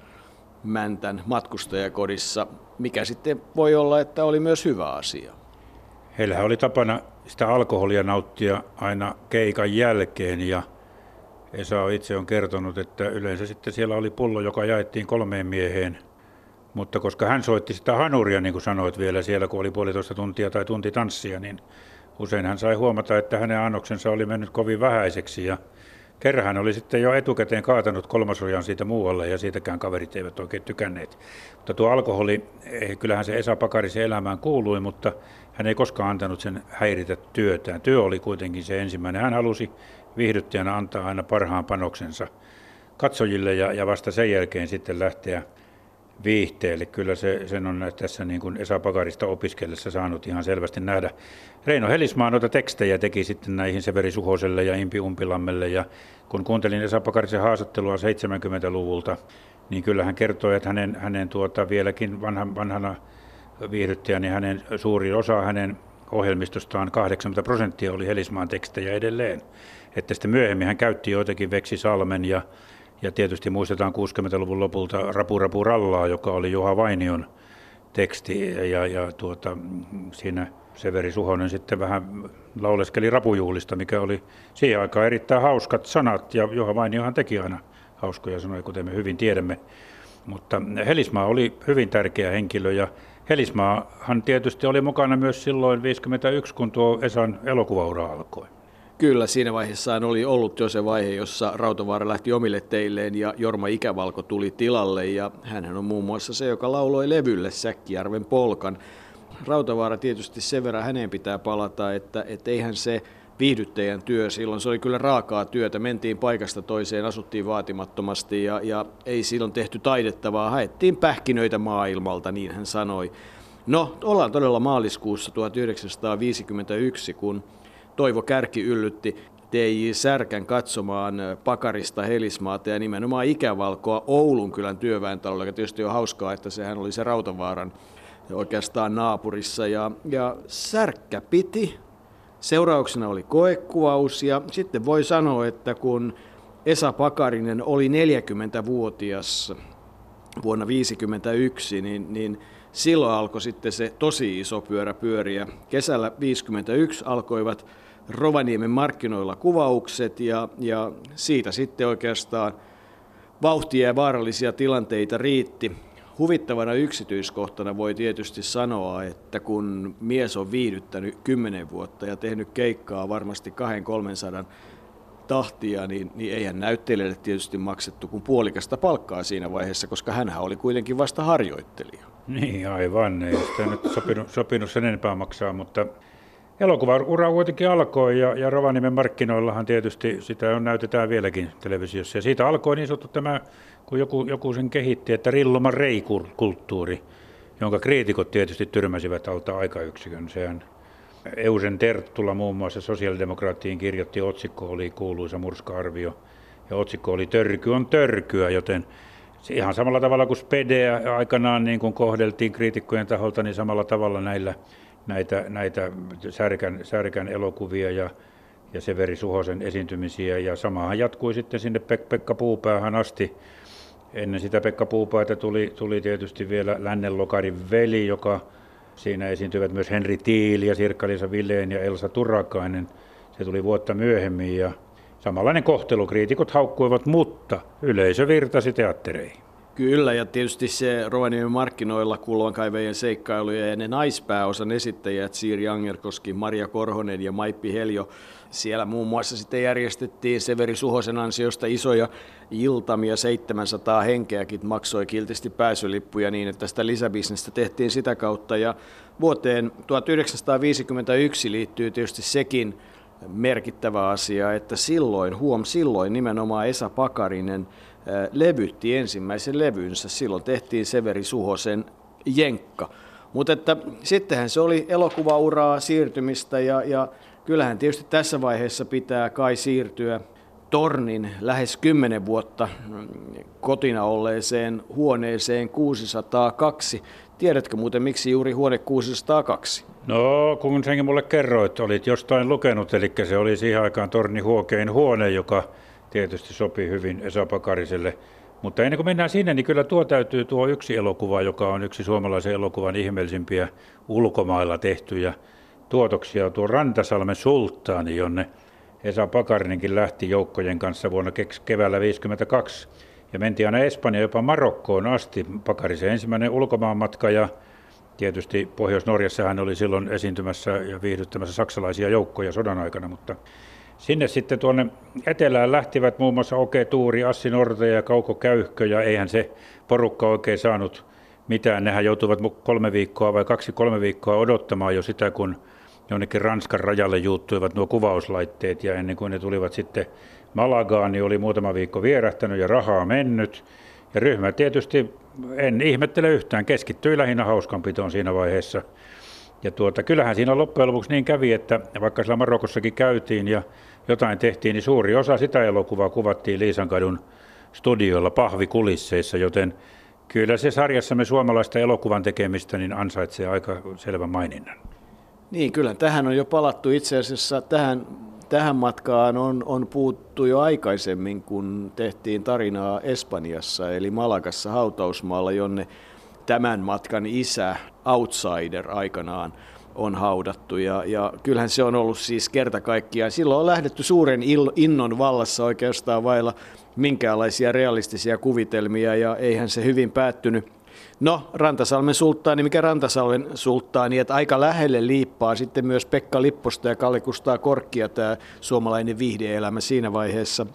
Mäntän matkustajakodissa, mikä sitten voi olla, että oli myös hyvä asia. Heillähän oli tapana sitä alkoholia nauttia aina keikan jälkeen ja Esa itse on kertonut, että yleensä sitten siellä oli pullo, joka jaettiin kolmeen mieheen. Mutta koska hän soitti sitä hanuria, niin kuin sanoit vielä siellä, kun oli puolitoista tuntia tai tunti tanssia, niin usein hän sai huomata, että hänen annoksensa oli mennyt kovin vähäiseksi ja Kerran oli sitten jo etukäteen kaatanut kolmasojan siitä muualle ja siitäkään kaverit eivät oikein tykänneet. Mutta tuo alkoholi, eh, kyllähän se Esa Pakarisen elämään kuului, mutta hän ei koskaan antanut sen häiritä työtään. Työ oli kuitenkin se ensimmäinen. Hän halusi viihdyttäjänä antaa aina parhaan panoksensa katsojille ja, ja vasta sen jälkeen sitten lähteä viihteelle. Kyllä se, sen on tässä niin kuin Esa Pakarista opiskellessa saanut ihan selvästi nähdä. Reino Helismaa noita tekstejä teki sitten näihin Severi Suhoselle ja Impi Umpilammelle ja kun kuuntelin Esa Pakarisen haastattelua 70-luvulta, niin kyllä hän kertoi, että hänen, hänen tuota, vieläkin vanhan, vanhana viihdyttäjä, niin hänen suuri osa hänen ohjelmistostaan 80 prosenttia oli Helismaan tekstejä edelleen. Että sitten myöhemmin hän käytti joitakin Veksi Salmen ja ja tietysti muistetaan 60-luvun lopulta Rapu Rapu Rallaa, joka oli Juha Vainion teksti ja, ja tuota, siinä Severi Suhonen sitten vähän lauleskeli rapujuhlista, mikä oli siihen aikaan erittäin hauskat sanat ja Juha Vainiohan teki aina hauskoja sanoja, kuten me hyvin tiedämme. Mutta Helismaa oli hyvin tärkeä henkilö ja Helismaahan tietysti oli mukana myös silloin 51, kun tuo Esan elokuvaura alkoi. Kyllä, siinä vaiheessa oli ollut jo se vaihe, jossa Rautavaara lähti omille teilleen ja Jorma Ikävalko tuli tilalle ja hän on muun muassa se, joka lauloi levylle Säkkijärven polkan. Rautavaara tietysti sen verran häneen pitää palata, että, että eihän se viihdyttäjän työ silloin, se oli kyllä raakaa työtä, mentiin paikasta toiseen, asuttiin vaatimattomasti ja, ja ei silloin tehty taidetta, vaan haettiin pähkinöitä maailmalta, niin hän sanoi. No, ollaan todella maaliskuussa 1951, kun Toivo Kärki yllytti TJ Särkän katsomaan Pakarista Helismaata ja nimenomaan Ikävalkoa Oulun kylän työväentalolla, joka tietysti on hauskaa, että sehän oli se Rautavaaran oikeastaan naapurissa. Ja, ja Särkkä piti, seurauksena oli koekuvaus ja sitten voi sanoa, että kun Esa Pakarinen oli 40-vuotias vuonna 1951, niin, niin silloin alkoi sitten se tosi iso pyörä pyöriä. Kesällä 1951 alkoivat Rovaniemen markkinoilla kuvaukset ja, ja siitä sitten oikeastaan vauhtia ja vaarallisia tilanteita riitti. Huvittavana yksityiskohtana voi tietysti sanoa, että kun mies on viihdyttänyt 10 vuotta ja tehnyt keikkaa varmasti 200-300 tahtia, niin, niin eihän näyttelijälle tietysti maksettu kuin puolikasta palkkaa siinä vaiheessa, koska hän oli kuitenkin vasta harjoittelija. Niin, aivan. Ei sitä nyt sopinut, sopinut sen enempää maksaa, mutta Elokuvaura kuitenkin alkoi ja, ja Rovaniemen markkinoillahan tietysti sitä on, näytetään vieläkin televisiossa. Ja siitä alkoi niin sanottu tämä, kun joku, joku sen kehitti, että Rilloman reikulttuuri, jonka kriitikot tietysti tyrmäsivät alta aikayksikön. Sehän Eusen Terttula muun muassa sosiaalidemokraattiin kirjoitti, otsikko oli kuuluisa murska-arvio. Ja otsikko oli Törky on törkyä, joten ihan samalla tavalla kuin Spedeä aikanaan niin kuin kohdeltiin kriitikkojen taholta, niin samalla tavalla näillä näitä, näitä Särkän, Särkän elokuvia ja, ja Severi Suhosen esiintymisiä. Ja samahan jatkui sitten sinne Pek- Pekka Puupäähän asti. Ennen sitä Pekka Puupäätä tuli, tuli tietysti vielä Lännen Lokarin veli, joka siinä esiintyvät myös Henri Tiili ja Sirkka-Liisa Villeen ja Elsa Turakainen. Se tuli vuotta myöhemmin ja samanlainen kohtelu kriitikot haukkuivat, mutta yleisö virtasi teattereihin. Kyllä, ja tietysti se Rovaniemen markkinoilla kullankaivajien seikkailuja ja ne naispääosan esittäjät, Siiri Angerkoski, Maria Korhonen ja Maippi Heljo, siellä muun muassa sitten järjestettiin Severi Suhosen ansiosta isoja iltamia, 700 henkeäkin maksoi kiltisti pääsylippuja niin, että sitä lisäbisnestä tehtiin sitä kautta. Ja vuoteen 1951 liittyy tietysti sekin merkittävä asia, että silloin, huom, silloin nimenomaan Esa Pakarinen – levytti ensimmäisen levynsä. Silloin tehtiin Severi Suhosen Jenkka Mutta että sittenhän se oli elokuvauraa siirtymistä ja, ja kyllähän tietysti tässä vaiheessa pitää kai siirtyä tornin lähes 10 vuotta kotina olleeseen huoneeseen 602. Tiedätkö muuten, miksi juuri huone 602? No, kun senkin mulle kerroit, olit jostain lukenut, eli se oli siihen aikaan Torni Huokein huone, joka tietysti sopii hyvin Esa Pakariselle. Mutta ennen kuin mennään sinne, niin kyllä tuo täytyy tuo yksi elokuva, joka on yksi suomalaisen elokuvan ihmeellisimpiä ulkomailla tehtyjä tuotoksia, tuo Rantasalmen sulttaani, jonne Esa Pakarinenkin lähti joukkojen kanssa vuonna keväällä 1952. Ja mentiin aina Espanjaan, jopa Marokkoon asti. Pakarisen ensimmäinen ulkomaanmatka ja tietysti Pohjois-Norjassa hän oli silloin esiintymässä ja viihdyttämässä saksalaisia joukkoja sodan aikana, mutta sinne sitten tuonne etelään lähtivät muun muassa Oke Tuuri, Assi Norte ja Kauko Käyhkö ja eihän se porukka oikein saanut mitään. Nehän joutuivat kolme viikkoa vai kaksi-kolme viikkoa odottamaan jo sitä, kun jonnekin Ranskan rajalle juuttuivat nuo kuvauslaitteet ja ennen kuin ne tulivat sitten Malagaan, niin oli muutama viikko vierähtänyt ja rahaa mennyt. Ja ryhmä tietysti, en ihmettele yhtään, keskittyi lähinnä hauskanpitoon siinä vaiheessa. Ja tuota, kyllähän siinä loppujen lopuksi niin kävi, että vaikka siellä Marokossakin käytiin ja jotain tehtiin, niin suuri osa sitä elokuvaa kuvattiin Liisankadun studioilla pahvikulisseissa, joten kyllä se sarjassamme suomalaista elokuvan tekemistä niin ansaitsee aika selvän maininnan. Niin, kyllä tähän on jo palattu itse asiassa. Tähän, tähän matkaan on, on puuttu jo aikaisemmin, kun tehtiin tarinaa Espanjassa, eli Malagassa hautausmaalla, jonne tämän matkan isä, Outsider, aikanaan on haudattu. Ja, ja kyllähän se on ollut siis kerta kaikkiaan. Silloin on lähdetty suuren innon vallassa oikeastaan vailla minkäänlaisia realistisia kuvitelmia, ja eihän se hyvin päättynyt No, Rantasalmen sulttaani, mikä Rantasalmen sulttaani, että aika lähelle liippaa sitten myös Pekka Lipposta ja Kalle Kustaa Korkkia tämä suomalainen viihdeelämä siinä vaiheessa.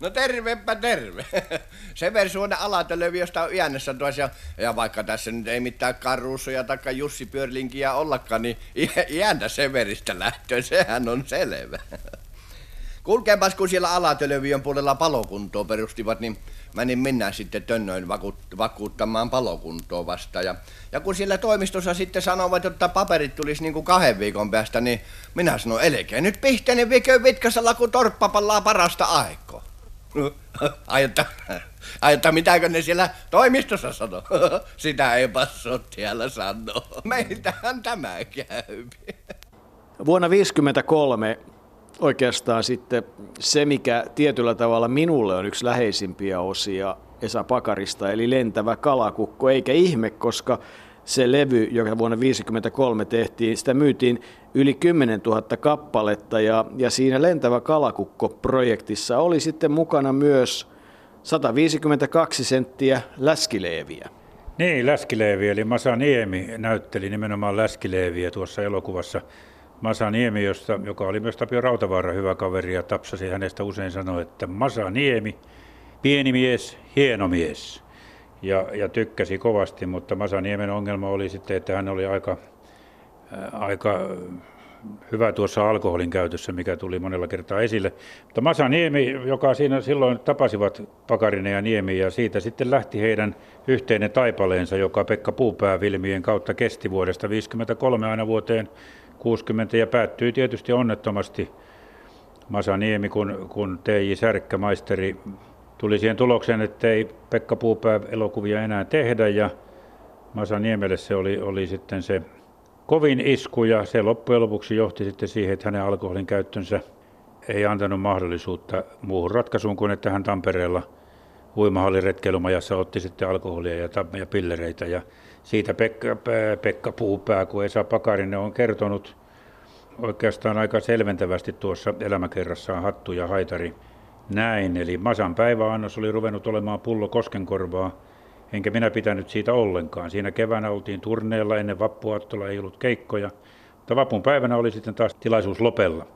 No tervepä terve. Severi Suonen alatölövi, josta on iännessä tuossa. Ja, vaikka tässä nyt ei mitään Karruusoja tai Jussi Pyörlinkiä ollakaan, niin iäntä Severistä lähtöön, sehän on selvä. Kulkeepas, kun siellä Alatölöviön puolella palokuntoa perustivat, niin menin minä sitten tönnöin vakuuttamaan palokuntoa vastaan. Ja, ja kun siellä toimistossa sitten sanovat, että paperit tulisi niin kuin kahden viikon päästä, niin minä sanoin, elkeä nyt pihteinen vikö vitkasella, kun torppa pallaa parasta aikaa. Aiota, aiota, mitäkö ne siellä toimistossa sanoo? Sitä ei passot siellä sanoa. Meiltähän tämä käy. Vuonna 1953 oikeastaan sitten se, mikä tietyllä tavalla minulle on yksi läheisimpiä osia Esa Pakarista, eli lentävä kalakukko, eikä ihme, koska se levy, joka vuonna 1953 tehtiin, sitä myytiin yli 10 000 kappaletta ja, ja siinä Lentävä kalakukko-projektissa oli sitten mukana myös 152 senttiä läskileeviä. Niin, läskileevi, eli Masa Niemi näytteli nimenomaan läskileeviä tuossa elokuvassa. Masa Niemi, josta, joka oli myös Tapio Rautavaara hyvä kaveri ja tapsasi hänestä usein sanoi, että Masa Niemi, pieni mies, hieno mies. Ja, ja tykkäsi kovasti, mutta Masa Niemen ongelma oli sitten, että hän oli aika, aika hyvä tuossa alkoholin käytössä, mikä tuli monella kertaa esille. Mutta Masa Niemi, joka siinä silloin tapasivat Pakarinen ja Niemi, ja siitä sitten lähti heidän yhteinen taipaleensa, joka Pekka Puupää-vilmien kautta kesti vuodesta 1953 aina vuoteen 60 ja päättyi tietysti onnettomasti Masa Niemi, kun, kun T.J. Särkkä, maisteri, tuli siihen tulokseen, että ei Pekka Puupää elokuvia enää tehdä ja Masa Niemelle se oli, oli sitten se kovin isku ja se loppujen lopuksi johti sitten siihen, että hänen alkoholin käyttönsä ei antanut mahdollisuutta muuhun ratkaisuun kuin että hän Tampereella uimahallin retkeilumajassa otti sitten alkoholia ja, ja pillereitä ja siitä Pekka, Pekka Puupää, kun Esa Pakarinen on kertonut oikeastaan aika selventävästi tuossa elämäkerrassaan Hattu ja Haitari näin. Eli Masan päiväannos oli ruvennut olemaan pullo koskenkorvaa, enkä minä pitänyt siitä ollenkaan. Siinä keväänä oltiin turneella, ennen vappuaattola ei ollut keikkoja, mutta vapun päivänä oli sitten taas tilaisuus lopella.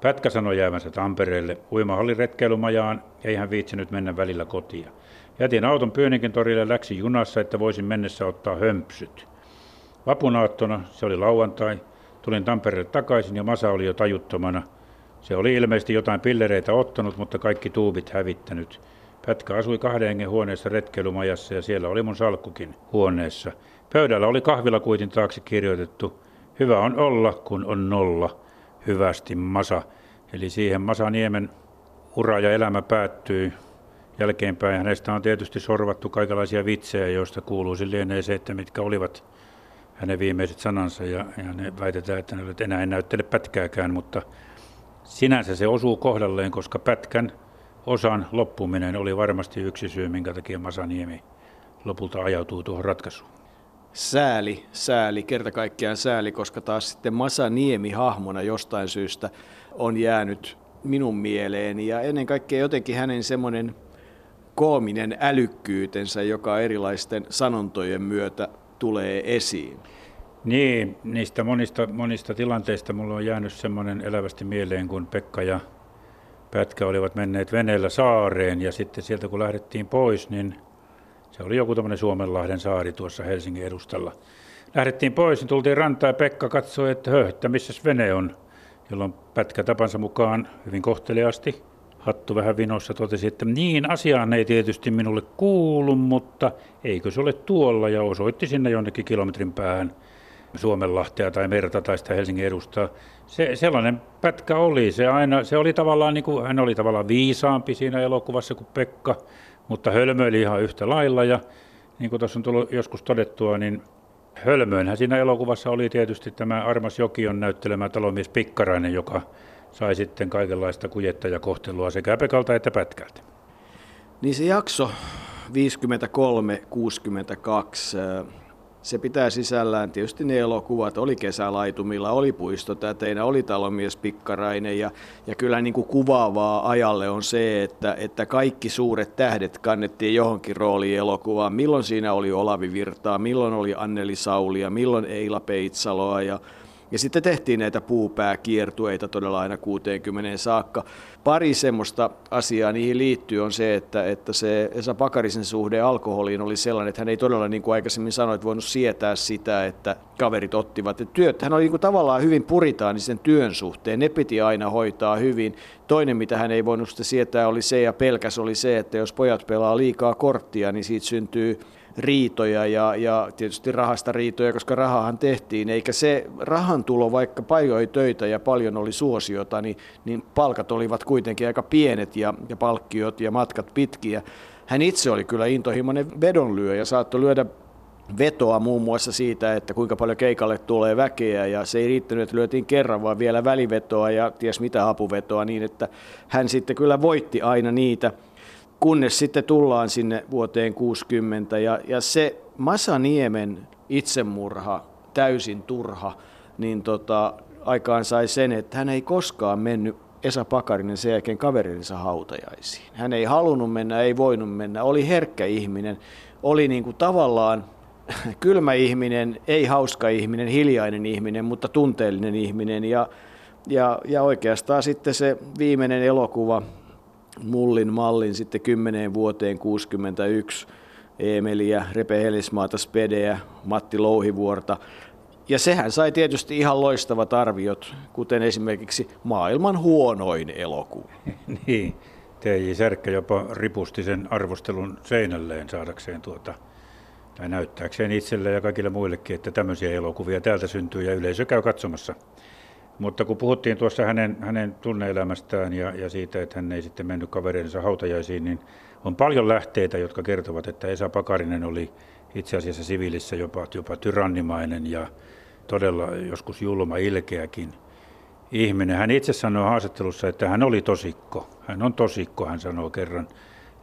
Pätkä sanoi jäävänsä Tampereelle uimahallin retkeilumajaan, ei hän viitsinyt mennä välillä kotia. Jätin auton Pyöninkin torille läksi junassa, että voisin mennessä ottaa hömpsyt. Vapunaattona, se oli lauantai, tulin Tampereelle takaisin ja Masa oli jo tajuttomana. Se oli ilmeisesti jotain pillereitä ottanut, mutta kaikki tuubit hävittänyt. Pätkä asui kahden hengen huoneessa retkeilumajassa ja siellä oli mun salkkukin huoneessa. Pöydällä oli kahvilakuitin taakse kirjoitettu, hyvä on olla, kun on nolla, hyvästi Masa. Eli siihen Masa Niemen ura ja elämä päättyi jälkeenpäin. Hänestä on tietysti sorvattu kaikenlaisia vitsejä, joista kuuluu lienee se, että mitkä olivat hänen viimeiset sanansa ja, ja ne väitetään, että ne enää ei näyttele pätkääkään, mutta sinänsä se osuu kohdalleen, koska pätkän osan loppuminen oli varmasti yksi syy, minkä takia Masaniemi lopulta ajautuu tuohon ratkaisuun. Sääli, sääli, kerta kaikkiaan sääli, koska taas sitten Masaniemi hahmona jostain syystä on jäänyt minun mieleeni ja ennen kaikkea jotenkin hänen semmoinen koominen älykkyytensä, joka erilaisten sanontojen myötä tulee esiin. Niin, niistä monista, monista tilanteista mulla on jäänyt semmoinen elävästi mieleen, kun Pekka ja Pätkä olivat menneet veneellä saareen ja sitten sieltä kun lähdettiin pois, niin se oli joku tämmöinen Suomenlahden saari tuossa Helsingin edustalla. Lähdettiin pois, niin tultiin rantaan ja Pekka katsoi, että höh, että missä vene on, jolloin Pätkä tapansa mukaan hyvin kohteliasti Hattu vähän vinossa totesi, että niin asiaan ei tietysti minulle kuulu, mutta eikö se ole tuolla ja osoitti sinne jonnekin kilometrin päähän Suomenlahtea tai merta tai sitä Helsingin edustaa. Se, sellainen pätkä oli. Se, aina, se oli tavallaan, niin kuin, hän oli tavallaan viisaampi siinä elokuvassa kuin Pekka, mutta hölmöili ihan yhtä lailla. Ja niin kuin tuossa on tullut joskus todettua, niin hölmöinhän siinä elokuvassa oli tietysti tämä Armas Jokion näyttelemä talomies Pikkarainen, joka sai sitten kaikenlaista kujettajakohtelua sekä Pekalta että Pätkältä. Niin se jakso 53-62, se pitää sisällään tietysti ne elokuvat, oli kesälaitumilla, oli puistotäteinä, oli talomies Pikkarainen ja, ja kyllä niin kuin kuvaavaa ajalle on se, että, että kaikki suuret tähdet kannettiin johonkin rooliin elokuvaan. Milloin siinä oli Olavi Virtaa, milloin oli Anneli Saulia, milloin Eila Peitsaloa ja ja sitten tehtiin näitä puupääkiertueita todella aina 60 saakka. Pari semmoista asiaa niihin liittyy on se, että, että se Esa Pakarisen suhde alkoholiin oli sellainen, että hän ei todella, niin kuin aikaisemmin sanoit, voinut sietää sitä, että kaverit ottivat. että työt, hän oli niin kuin tavallaan hyvin puritaanisen työn suhteen, ne piti aina hoitaa hyvin. Toinen, mitä hän ei voinut sitä sietää, oli se ja pelkäs oli se, että jos pojat pelaa liikaa korttia, niin siitä syntyy riitoja ja, ja tietysti rahasta riitoja, koska rahahan tehtiin, eikä se rahan tulo, vaikka paljon oli töitä ja paljon oli suosiota, niin, niin palkat olivat kuitenkin aika pienet ja, ja palkkiot ja matkat pitkiä. Hän itse oli kyllä intohimoinen vedonlyö ja saattoi lyödä vetoa muun muassa siitä, että kuinka paljon keikalle tulee väkeä. Ja se ei riittänyt, että lyötiin kerran, vaan vielä välivetoa ja ties mitä apuvetoa niin, että hän sitten kyllä voitti aina niitä – kunnes sitten tullaan sinne vuoteen 60 ja, ja se Masaniemen itsemurha, täysin turha, niin tota, aikaan sai sen, että hän ei koskaan mennyt Esa Pakarinen sen jälkeen kaverinsa hautajaisiin. Hän ei halunnut mennä, ei voinut mennä, oli herkkä ihminen, oli niin kuin tavallaan kylmä ihminen, ei hauska ihminen, hiljainen ihminen, mutta tunteellinen ihminen. Ja, ja, ja oikeastaan sitten se viimeinen elokuva, mullin mallin sitten 10 vuoteen 61 Emeliä, Repe Helismaata, Spedeä, Matti Louhivuorta. Ja sehän sai tietysti ihan loistavat arviot, kuten esimerkiksi maailman huonoin elokuva. niin, T.J. Särkkä jopa ripusti sen arvostelun seinälleen saadakseen tuota, tai näyttääkseen itselle ja kaikille muillekin, että tämmöisiä elokuvia täältä syntyy ja yleisö käy katsomassa. Mutta kun puhuttiin tuossa hänen, hänen tunneelämästään ja, ja siitä, että hän ei sitten mennyt kaverinsa hautajaisiin, niin on paljon lähteitä, jotka kertovat, että Esa Pakarinen oli itse asiassa siviilissä jopa, jopa tyrannimainen ja todella joskus julma ilkeäkin ihminen. Hän itse sanoi haastattelussa, että hän oli tosikko. Hän on tosikko, hän sanoo kerran.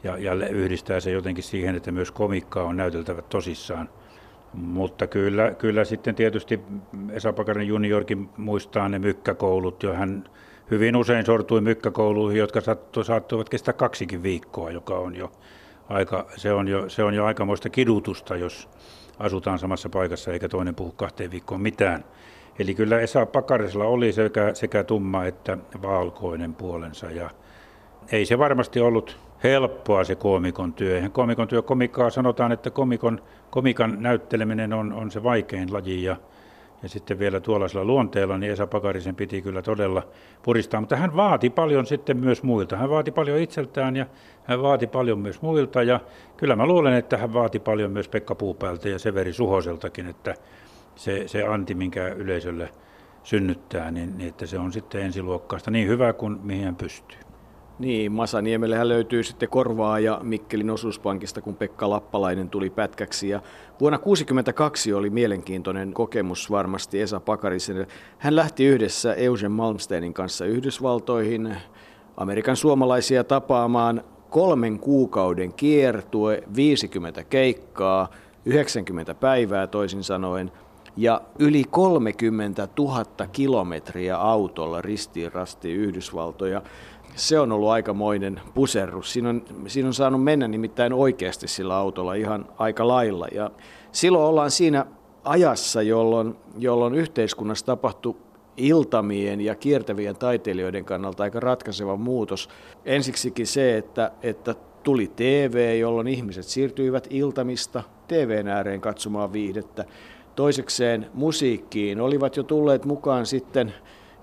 Ja, ja yhdistää se jotenkin siihen, että myös komikkaa on näyteltävä tosissaan. Mutta kyllä, kyllä sitten tietysti Esa Pakarin juniorkin muistaa ne mykkäkoulut, jo hän hyvin usein sortui mykkäkouluihin, jotka sattu, saattoivat kestää kaksikin viikkoa, joka on jo aika, se on jo, se on jo aikamoista kidutusta, jos asutaan samassa paikassa eikä toinen puhu kahteen viikkoon mitään. Eli kyllä Esa Pakarisella oli sekä, sekä tumma että valkoinen puolensa ja ei se varmasti ollut helppoa se komikon työ. Eihän komikon työ, komikkaa sanotaan, että komikon, komikan näytteleminen on, on se vaikein laji ja, ja sitten vielä tuollaisella luonteella, niin Esa Pakarisen piti kyllä todella puristaa. Mutta hän vaati paljon sitten myös muilta. Hän vaati paljon itseltään ja hän vaati paljon myös muilta. Ja kyllä mä luulen, että hän vaati paljon myös Pekka Puupäältä ja Severi Suhoseltakin, että se, se anti, minkä yleisölle synnyttää, niin, niin että se on sitten ensiluokkaista niin hyvä kuin mihin hän pystyy. Niin, Masaniemellehän löytyy sitten korvaa ja Mikkelin osuuspankista, kun Pekka Lappalainen tuli pätkäksi. Ja vuonna 1962 oli mielenkiintoinen kokemus varmasti Esa Pakarisen. Hän lähti yhdessä Eugen Malmsteinin kanssa Yhdysvaltoihin Amerikan suomalaisia tapaamaan kolmen kuukauden kiertue, 50 keikkaa, 90 päivää toisin sanoen – ja yli 30 000 kilometriä autolla ristiin rastiin Yhdysvaltoja. Se on ollut aikamoinen puserrus. Siinä on, siinä on saanut mennä nimittäin oikeasti sillä autolla ihan aika lailla. Ja silloin ollaan siinä ajassa, jolloin, jolloin yhteiskunnassa tapahtui iltamien ja kiertävien taiteilijoiden kannalta aika ratkaiseva muutos. Ensiksikin se, että, että tuli TV, jolloin ihmiset siirtyivät iltamista TVn ääreen katsomaan viihdettä. Toisekseen musiikkiin olivat jo tulleet mukaan sitten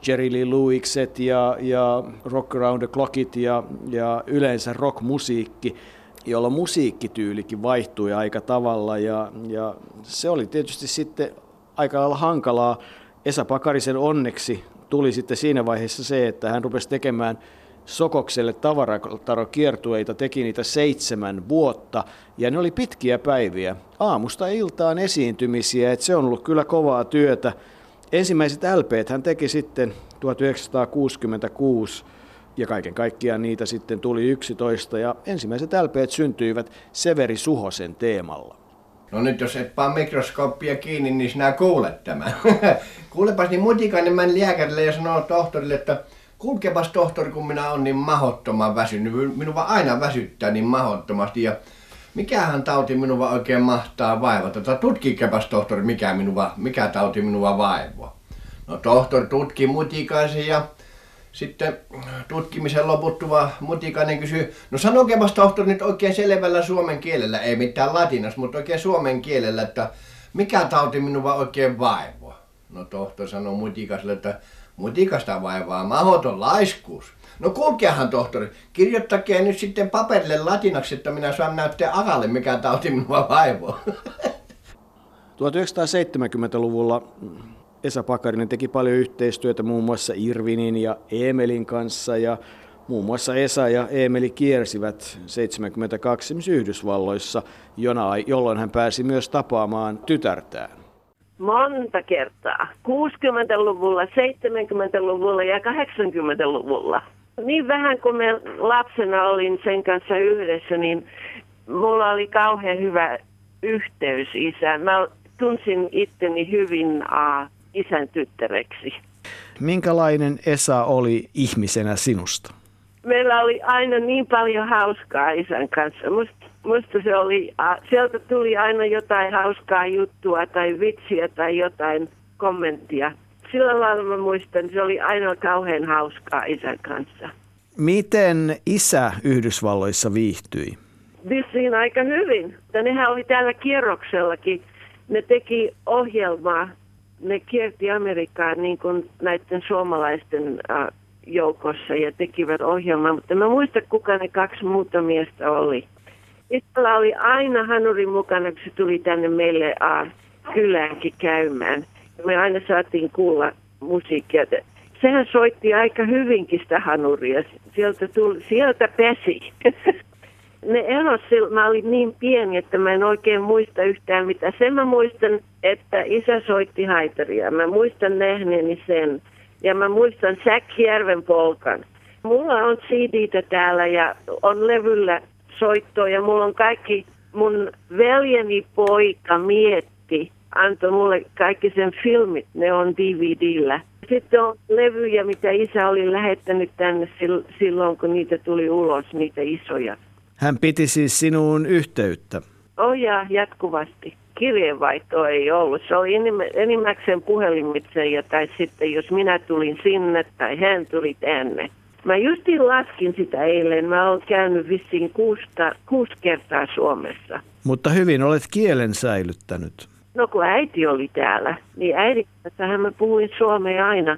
Jerry Lee Lewiset ja, ja Rock Around the Clockit ja, ja yleensä rockmusiikki, jolloin musiikkityylikin vaihtui aika tavalla ja, ja se oli tietysti sitten aika lailla hankalaa. Esa Pakarisen onneksi tuli sitten siinä vaiheessa se, että hän rupesi tekemään Sokokselle tavarataro-kiertueita, teki niitä seitsemän vuotta ja ne oli pitkiä päiviä. Aamusta iltaan esiintymisiä, että se on ollut kyllä kovaa työtä. Ensimmäiset LPt hän teki sitten 1966 ja kaiken kaikkiaan niitä sitten tuli 11 ja ensimmäiset LPt syntyivät Severi Suhosen teemalla. No nyt jos et paa mikroskooppia kiinni, niin sinä kuulet tämän. Kuulepas, niin Mutikainen meni lääkärille ja sanoi tohtorille, että kulkepas tohtori, kun minä olen niin mahottoman väsynyt. Minua aina väsyttää niin mahottomasti ja mikähän tauti minua oikein mahtaa vaivata. Tai tutkikepas tohtori, mikä, minua, mikä tauti minua vaivaa. No tohtori tutki mutikaisen ja sitten tutkimisen loputtuva mutikainen kysyy, no sanokepas tohtori nyt oikein selvällä suomen kielellä, ei mitään latinas, mutta oikein suomen kielellä, että mikä tauti minua oikein vaivaa. No tohtori sanoi mutikaselle, että mutikasta vaivaa mahoton laiskuus. No kulkeahan tohtori, kirjoittakaa nyt sitten paperille latinaksi, että minä saan näyttää Akalle, mikä tauti minua vaivoo. 1970-luvulla Esa Pakarinen teki paljon yhteistyötä muun muassa Irvinin ja Emelin kanssa ja muun muassa Esa ja Emeli kiersivät 72 Yhdysvalloissa, jona, jolloin hän pääsi myös tapaamaan tytärtään. Monta kertaa. 60-luvulla, 70-luvulla ja 80-luvulla. Niin vähän kuin me lapsena olin sen kanssa yhdessä, niin mulla oli kauhean hyvä yhteys isään. Mä tunsin itteni hyvin uh, isän tyttäreksi. Minkälainen Esa oli ihmisenä sinusta? Meillä oli aina niin paljon hauskaa isän kanssa. Musta, musta se oli, sieltä tuli aina jotain hauskaa juttua tai vitsiä tai jotain kommenttia. Sillä lailla mä muistan, se oli aina kauhean hauskaa isän kanssa. Miten isä Yhdysvalloissa viihtyi? Vissiin aika hyvin. Nehän oli täällä kierroksellakin. Ne teki ohjelmaa ne kierti Amerikkaa niin kuin näiden suomalaisten joukossa ja tekivät ohjelmaa, mutta mä muista kuka ne kaksi muuta miestä oli. Isällä oli aina Hanuri mukana, kun se tuli tänne meille äh, kyläänkin käymään. Me aina saatiin kuulla musiikkia. Sehän soitti aika hyvinkin sitä Hanuria. Sieltä, tuli, sieltä pesi. ne eros, mä olin niin pieni, että mä en oikein muista yhtään mitä. Sen mä muistan, että isä soitti haitaria. Mä muistan nähneeni sen. Ja mä muistan Säkkijärven polkan. Mulla on cd täällä ja on levyllä soittoa ja mulla on kaikki, mun veljeni poika mietti, antoi mulle kaikki sen filmit, ne on DVDllä. Sitten on levyjä, mitä isä oli lähettänyt tänne silloin, kun niitä tuli ulos, niitä isoja. Hän piti siis sinuun yhteyttä. Oh ja, jatkuvasti. Kirjeenvaihto ei ollut. Se oli enimmäkseen puhelimitse ja tai sitten jos minä tulin sinne tai hän tuli tänne. Mä justiin laskin sitä eilen. Mä olen käynyt vissiin kuusta, kuusi kertaa Suomessa. Mutta hyvin olet kielen säilyttänyt. No kun äiti oli täällä, niin äidin kanssa mä puhuin suomea aina.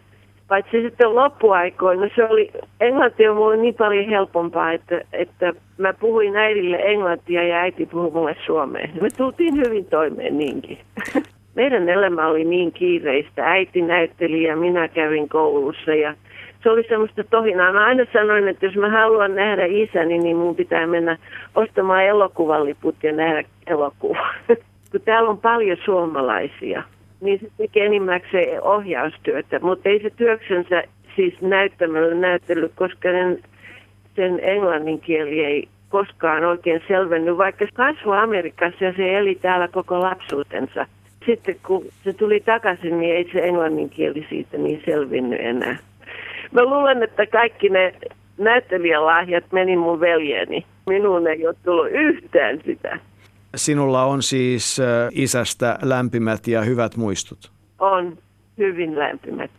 Paitsi sitten loppuaikoina se oli, englanti on mulle niin paljon helpompaa, että, että mä puhuin äidille englantia ja äiti puhui mulle suomea. Me tultiin hyvin toimeen niinkin. Meidän elämä oli niin kiireistä. Äiti näytteli ja minä kävin koulussa ja se oli semmoista tohinaa. Mä aina sanoin, että jos mä haluan nähdä isäni, niin mun pitää mennä ostamaan elokuvaliput ja nähdä elokuva. Kun täällä on paljon suomalaisia, niin se tekee enimmäkseen ohjaustyötä, mutta ei se työksensä siis näyttämällä näyttely, koska sen, sen englannin kieli ei koskaan oikein selvennyt, vaikka kasvoi Amerikassa ja se eli täällä koko lapsuutensa. Sitten kun se tuli takaisin, niin ei se englannin kieli siitä niin selvinnyt enää. Mä luulen, että kaikki ne näyttelijälahjat meni mun veljeni. Minuun ei ole tullut yhtään sitä. Sinulla on siis isästä lämpimät ja hyvät muistut. On hyvin lämpimät.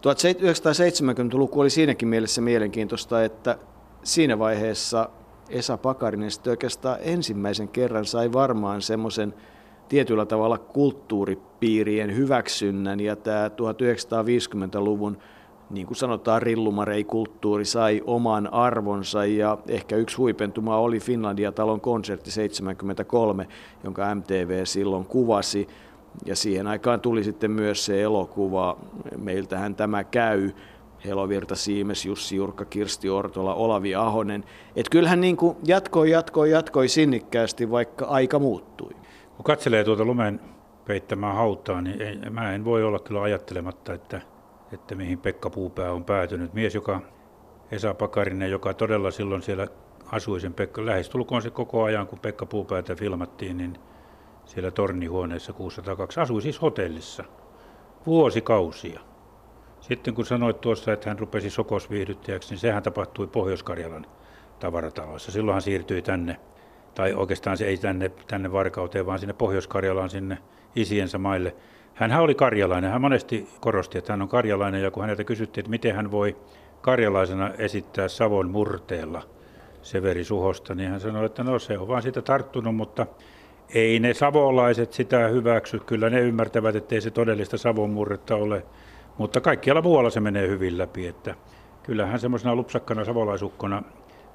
1970-luku oli siinäkin mielessä mielenkiintoista, että siinä vaiheessa Esa Pakarinen sitten oikeastaan ensimmäisen kerran sai varmaan semmoisen tietyllä tavalla kulttuuripiirien hyväksynnän ja tämä 1950-luvun niin kuin sanotaan, rillumarei-kulttuuri sai oman arvonsa ja ehkä yksi huipentuma oli Finlandia-talon konsertti 73, jonka MTV silloin kuvasi. Ja siihen aikaan tuli sitten myös se elokuva, meiltähän tämä käy, Helovirta Siimes, Jussi Jurkka, Kirsti Ortola, Olavi Ahonen. Et kyllähän niin kuin jatkoi, jatkoi, jatkoi sinnikkäästi, vaikka aika muuttui. Kun katselee tuota lumen peittämää hautaa, niin ei, mä en voi olla kyllä ajattelematta, että että mihin Pekka Puupää on päätynyt. Mies, joka Esa Pakarinen, joka todella silloin siellä asui sen Pekka, lähestulkoon se koko ajan, kun Pekka Puupäätä filmattiin, niin siellä tornihuoneessa 602 asui siis hotellissa vuosikausia. Sitten kun sanoit tuossa, että hän rupesi sokosviihdyttäjäksi, niin sehän tapahtui Pohjois-Karjalan tavarataloissa. Silloin hän siirtyi tänne, tai oikeastaan se ei tänne, tänne Varkauteen, vaan sinne Pohjois-Karjalaan, sinne isiensä maille – hän oli karjalainen. Hän monesti korosti, että hän on karjalainen ja kun häneltä kysyttiin, että miten hän voi karjalaisena esittää Savon murteella Severi Suhosta, niin hän sanoi, että no se on vaan sitä tarttunut, mutta ei ne savolaiset sitä hyväksy. Kyllä ne ymmärtävät, että ei se todellista Savon murretta ole, mutta kaikkialla muualla se menee hyvin läpi. Että kyllähän semmoisena lupsakkana savolaisukkona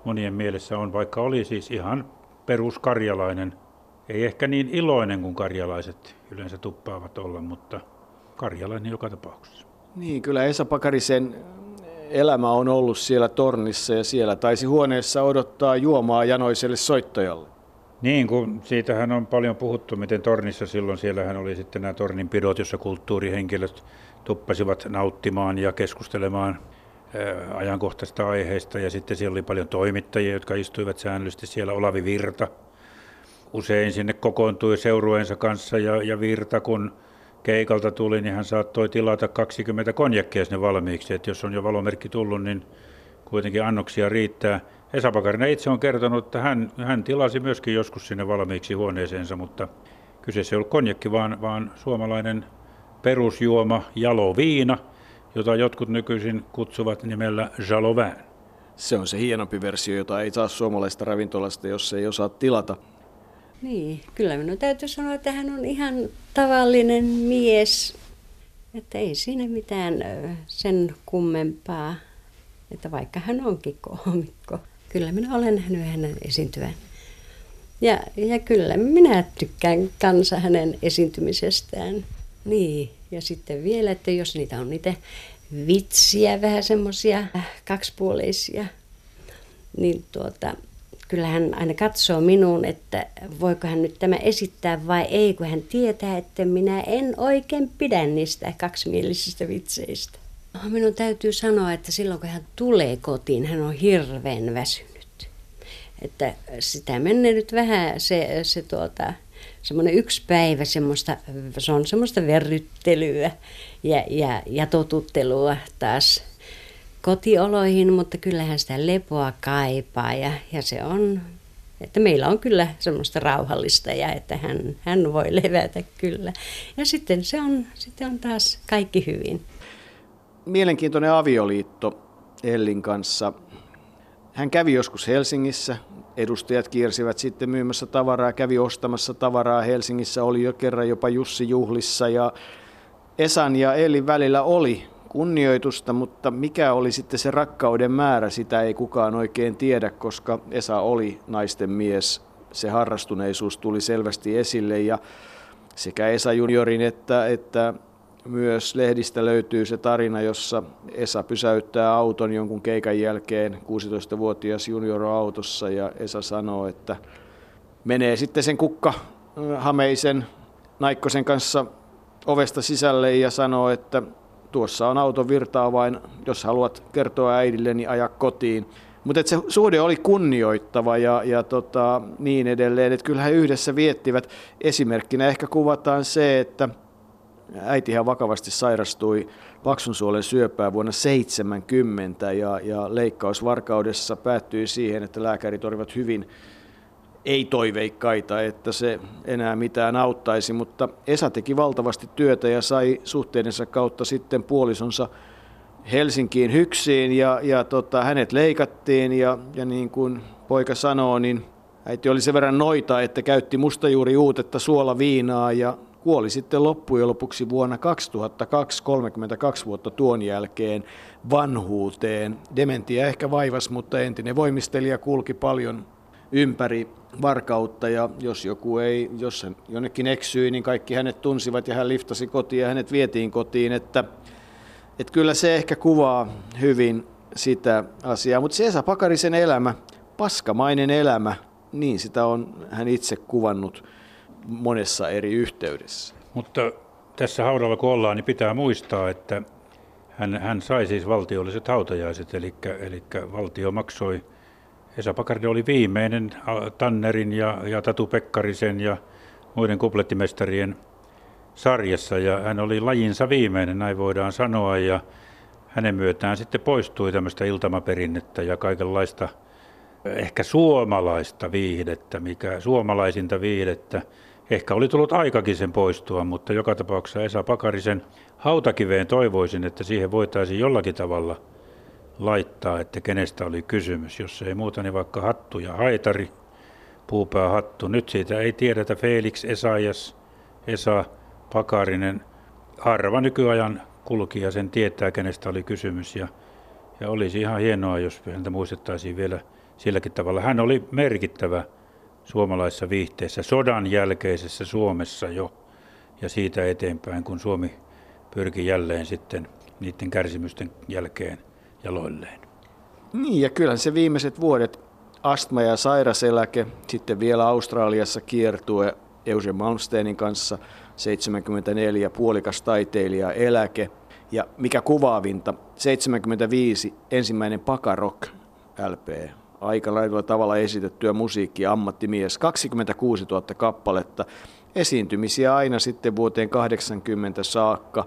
monien mielessä on, vaikka oli siis ihan peruskarjalainen – ei ehkä niin iloinen kuin karjalaiset yleensä tuppaavat olla, mutta karjalainen joka tapauksessa. Niin, kyllä Esa Pakarisen elämä on ollut siellä tornissa ja siellä taisi huoneessa odottaa juomaa janoiselle soittajalle. Niin, kun siitähän on paljon puhuttu, miten tornissa silloin, siellähän oli sitten nämä torninpidot, jossa kulttuurihenkilöt tuppasivat nauttimaan ja keskustelemaan ajankohtaisista aiheista. Ja sitten siellä oli paljon toimittajia, jotka istuivat säännöllisesti siellä. Olavi Virta, usein sinne kokoontui seurueensa kanssa ja, ja Virta, kun keikalta tuli, niin hän saattoi tilata 20 konjakkia sinne valmiiksi. Että jos on jo valomerkki tullut, niin kuitenkin annoksia riittää. Esa Pakarinen itse on kertonut, että hän, hän tilasi myöskin joskus sinne valmiiksi huoneeseensa, mutta kyseessä ei ollut konjakki, vaan, vaan suomalainen perusjuoma jalo viina, jota jotkut nykyisin kutsuvat nimellä Jalovin. Se on se hienompi versio, jota ei saa suomalaista ravintolasta, jos ei osaa tilata. Niin, kyllä minun täytyy sanoa, että hän on ihan tavallinen mies. Että ei siinä mitään sen kummempaa, että vaikka hän onkin koomikko. Kyllä minä olen nähnyt hänen esiintyvän. Ja, ja kyllä minä tykkään kanssa hänen esiintymisestään. Niin, ja sitten vielä, että jos niitä on niitä vitsiä, vähän semmoisia kaksipuoleisia, niin tuota, kyllä hän aina katsoo minuun, että voiko hän nyt tämä esittää vai ei, kun hän tietää, että minä en oikein pidä niistä kaksimielisistä vitseistä. Minun täytyy sanoa, että silloin kun hän tulee kotiin, hän on hirveän väsynyt. Että sitä menee nyt vähän se, se tuota, semmoinen yksi päivä, semmoista, se on semmoista verryttelyä ja, ja, ja totuttelua taas kotioloihin, mutta kyllähän sitä lepoa kaipaa ja, ja se on, että meillä on kyllä semmoista rauhallista ja että hän, hän voi levätä kyllä. Ja sitten se on, sitten on taas kaikki hyvin. Mielenkiintoinen avioliitto Ellin kanssa. Hän kävi joskus Helsingissä edustajat kiersivät sitten myymässä tavaraa, kävi ostamassa tavaraa. Helsingissä oli jo kerran jopa Jussi Juhlissa ja Esan ja Elin välillä oli kunnioitusta, mutta mikä oli sitten se rakkauden määrä, sitä ei kukaan oikein tiedä, koska Esa oli naisten mies. Se harrastuneisuus tuli selvästi esille ja sekä Esa juniorin että, että myös lehdistä löytyy se tarina, jossa Esa pysäyttää auton jonkun keikan jälkeen, 16-vuotias junior autossa ja Esa sanoo, että menee sitten sen kukka Hameisen Naikkosen kanssa ovesta sisälle ja sanoo, että tuossa on auton virtaa vain, jos haluat kertoa äidille, niin aja kotiin. Mutta se suhde oli kunnioittava ja, ja tota, niin edelleen, että kyllähän yhdessä viettivät. Esimerkkinä ehkä kuvataan se, että äitihän vakavasti sairastui paksunsuolen syöpää vuonna 70 ja, ja leikkaus Varkaudessa päättyi siihen, että lääkärit olivat hyvin ei-toiveikkaita, että se enää mitään auttaisi, mutta Esa teki valtavasti työtä ja sai suhteidensa kautta sitten puolisonsa Helsinkiin hyksiin ja, ja tota, hänet leikattiin ja, ja niin kuin poika sanoo, niin äiti oli sen verran noita, että käytti mustajuuri uutetta suolaviinaa ja kuoli sitten loppujen lopuksi vuonna 2002, 32 vuotta tuon jälkeen vanhuuteen. Dementia ehkä vaivas, mutta entinen voimistelija kulki paljon ympäri varkautta ja jos joku ei, jos hän jonnekin eksyi, niin kaikki hänet tunsivat ja hän liftasi kotiin ja hänet vietiin kotiin, että, että kyllä se ehkä kuvaa hyvin sitä asiaa, mutta se Esa Pakarisen elämä, paskamainen elämä, niin sitä on hän itse kuvannut monessa eri yhteydessä. Mutta tässä haudalla kun ollaan, niin pitää muistaa, että hän, hän sai siis valtiolliset hautajaiset, eli, eli valtio maksoi Esa Pakarinen oli viimeinen Tannerin ja, ja Tatu Pekkarisen ja muiden kuplettimestarien sarjassa ja hän oli lajinsa viimeinen, näin voidaan sanoa ja hänen myötään sitten poistui tämmöistä iltamaperinnettä ja kaikenlaista ehkä suomalaista viihdettä, mikä suomalaisinta viihdettä. Ehkä oli tullut aikakin sen poistua, mutta joka tapauksessa Esa Pakarisen hautakiveen toivoisin, että siihen voitaisiin jollakin tavalla – laittaa, että kenestä oli kysymys. Jos ei muuta, niin vaikka hattu ja haitari, puupäähattu. Nyt siitä ei tiedetä Felix Esaias, Esa Pakarinen. Harva nykyajan kulkija sen tietää, kenestä oli kysymys. Ja, ja olisi ihan hienoa, jos häntä muistettaisiin vielä silläkin tavalla. Hän oli merkittävä suomalaisessa viihteessä sodan jälkeisessä Suomessa jo ja siitä eteenpäin, kun Suomi pyrki jälleen sitten niiden kärsimysten jälkeen jaloilleen. Niin, ja kyllähän se viimeiset vuodet, astma- ja sairaseläke, sitten vielä Australiassa kiertue Eugen Malmsteinin kanssa, 74 puolikas taiteilija eläke. Ja mikä kuvaavinta, 75 ensimmäinen Pakarok LP, aika lailla tavalla esitettyä musiikkia, ammattimies, 26 000 kappaletta, esiintymisiä aina sitten vuoteen 80 saakka,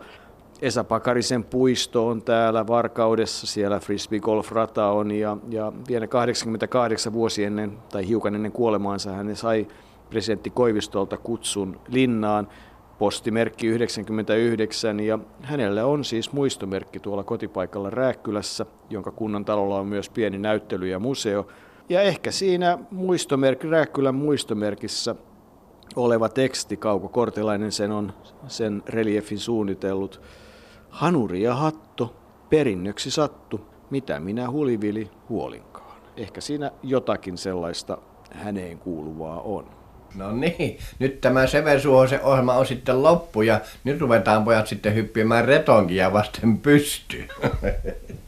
Esa Pakarisen puisto on täällä Varkaudessa, siellä Frisbee Golf Rata on ja, ja vielä 88 vuosi ennen tai hiukan ennen kuolemaansa hän sai presidentti Koivistolta kutsun linnaan, postimerkki 99 ja hänellä on siis muistomerkki tuolla kotipaikalla Rääkkylässä, jonka kunnan talolla on myös pieni näyttely ja museo. Ja ehkä siinä muistomerkki, Rääkkylän muistomerkissä oleva teksti, Kauko Kortelainen sen on sen reliefin suunnitellut, Hanuri ja hatto, perinnöksi sattu, mitä minä hulivili huolinkaan. Ehkä siinä jotakin sellaista häneen kuuluvaa on. No niin, nyt tämä Seversuosen ohjelma on sitten loppu ja nyt ruvetaan pojat sitten hyppimään retonkia vasten pystyyn.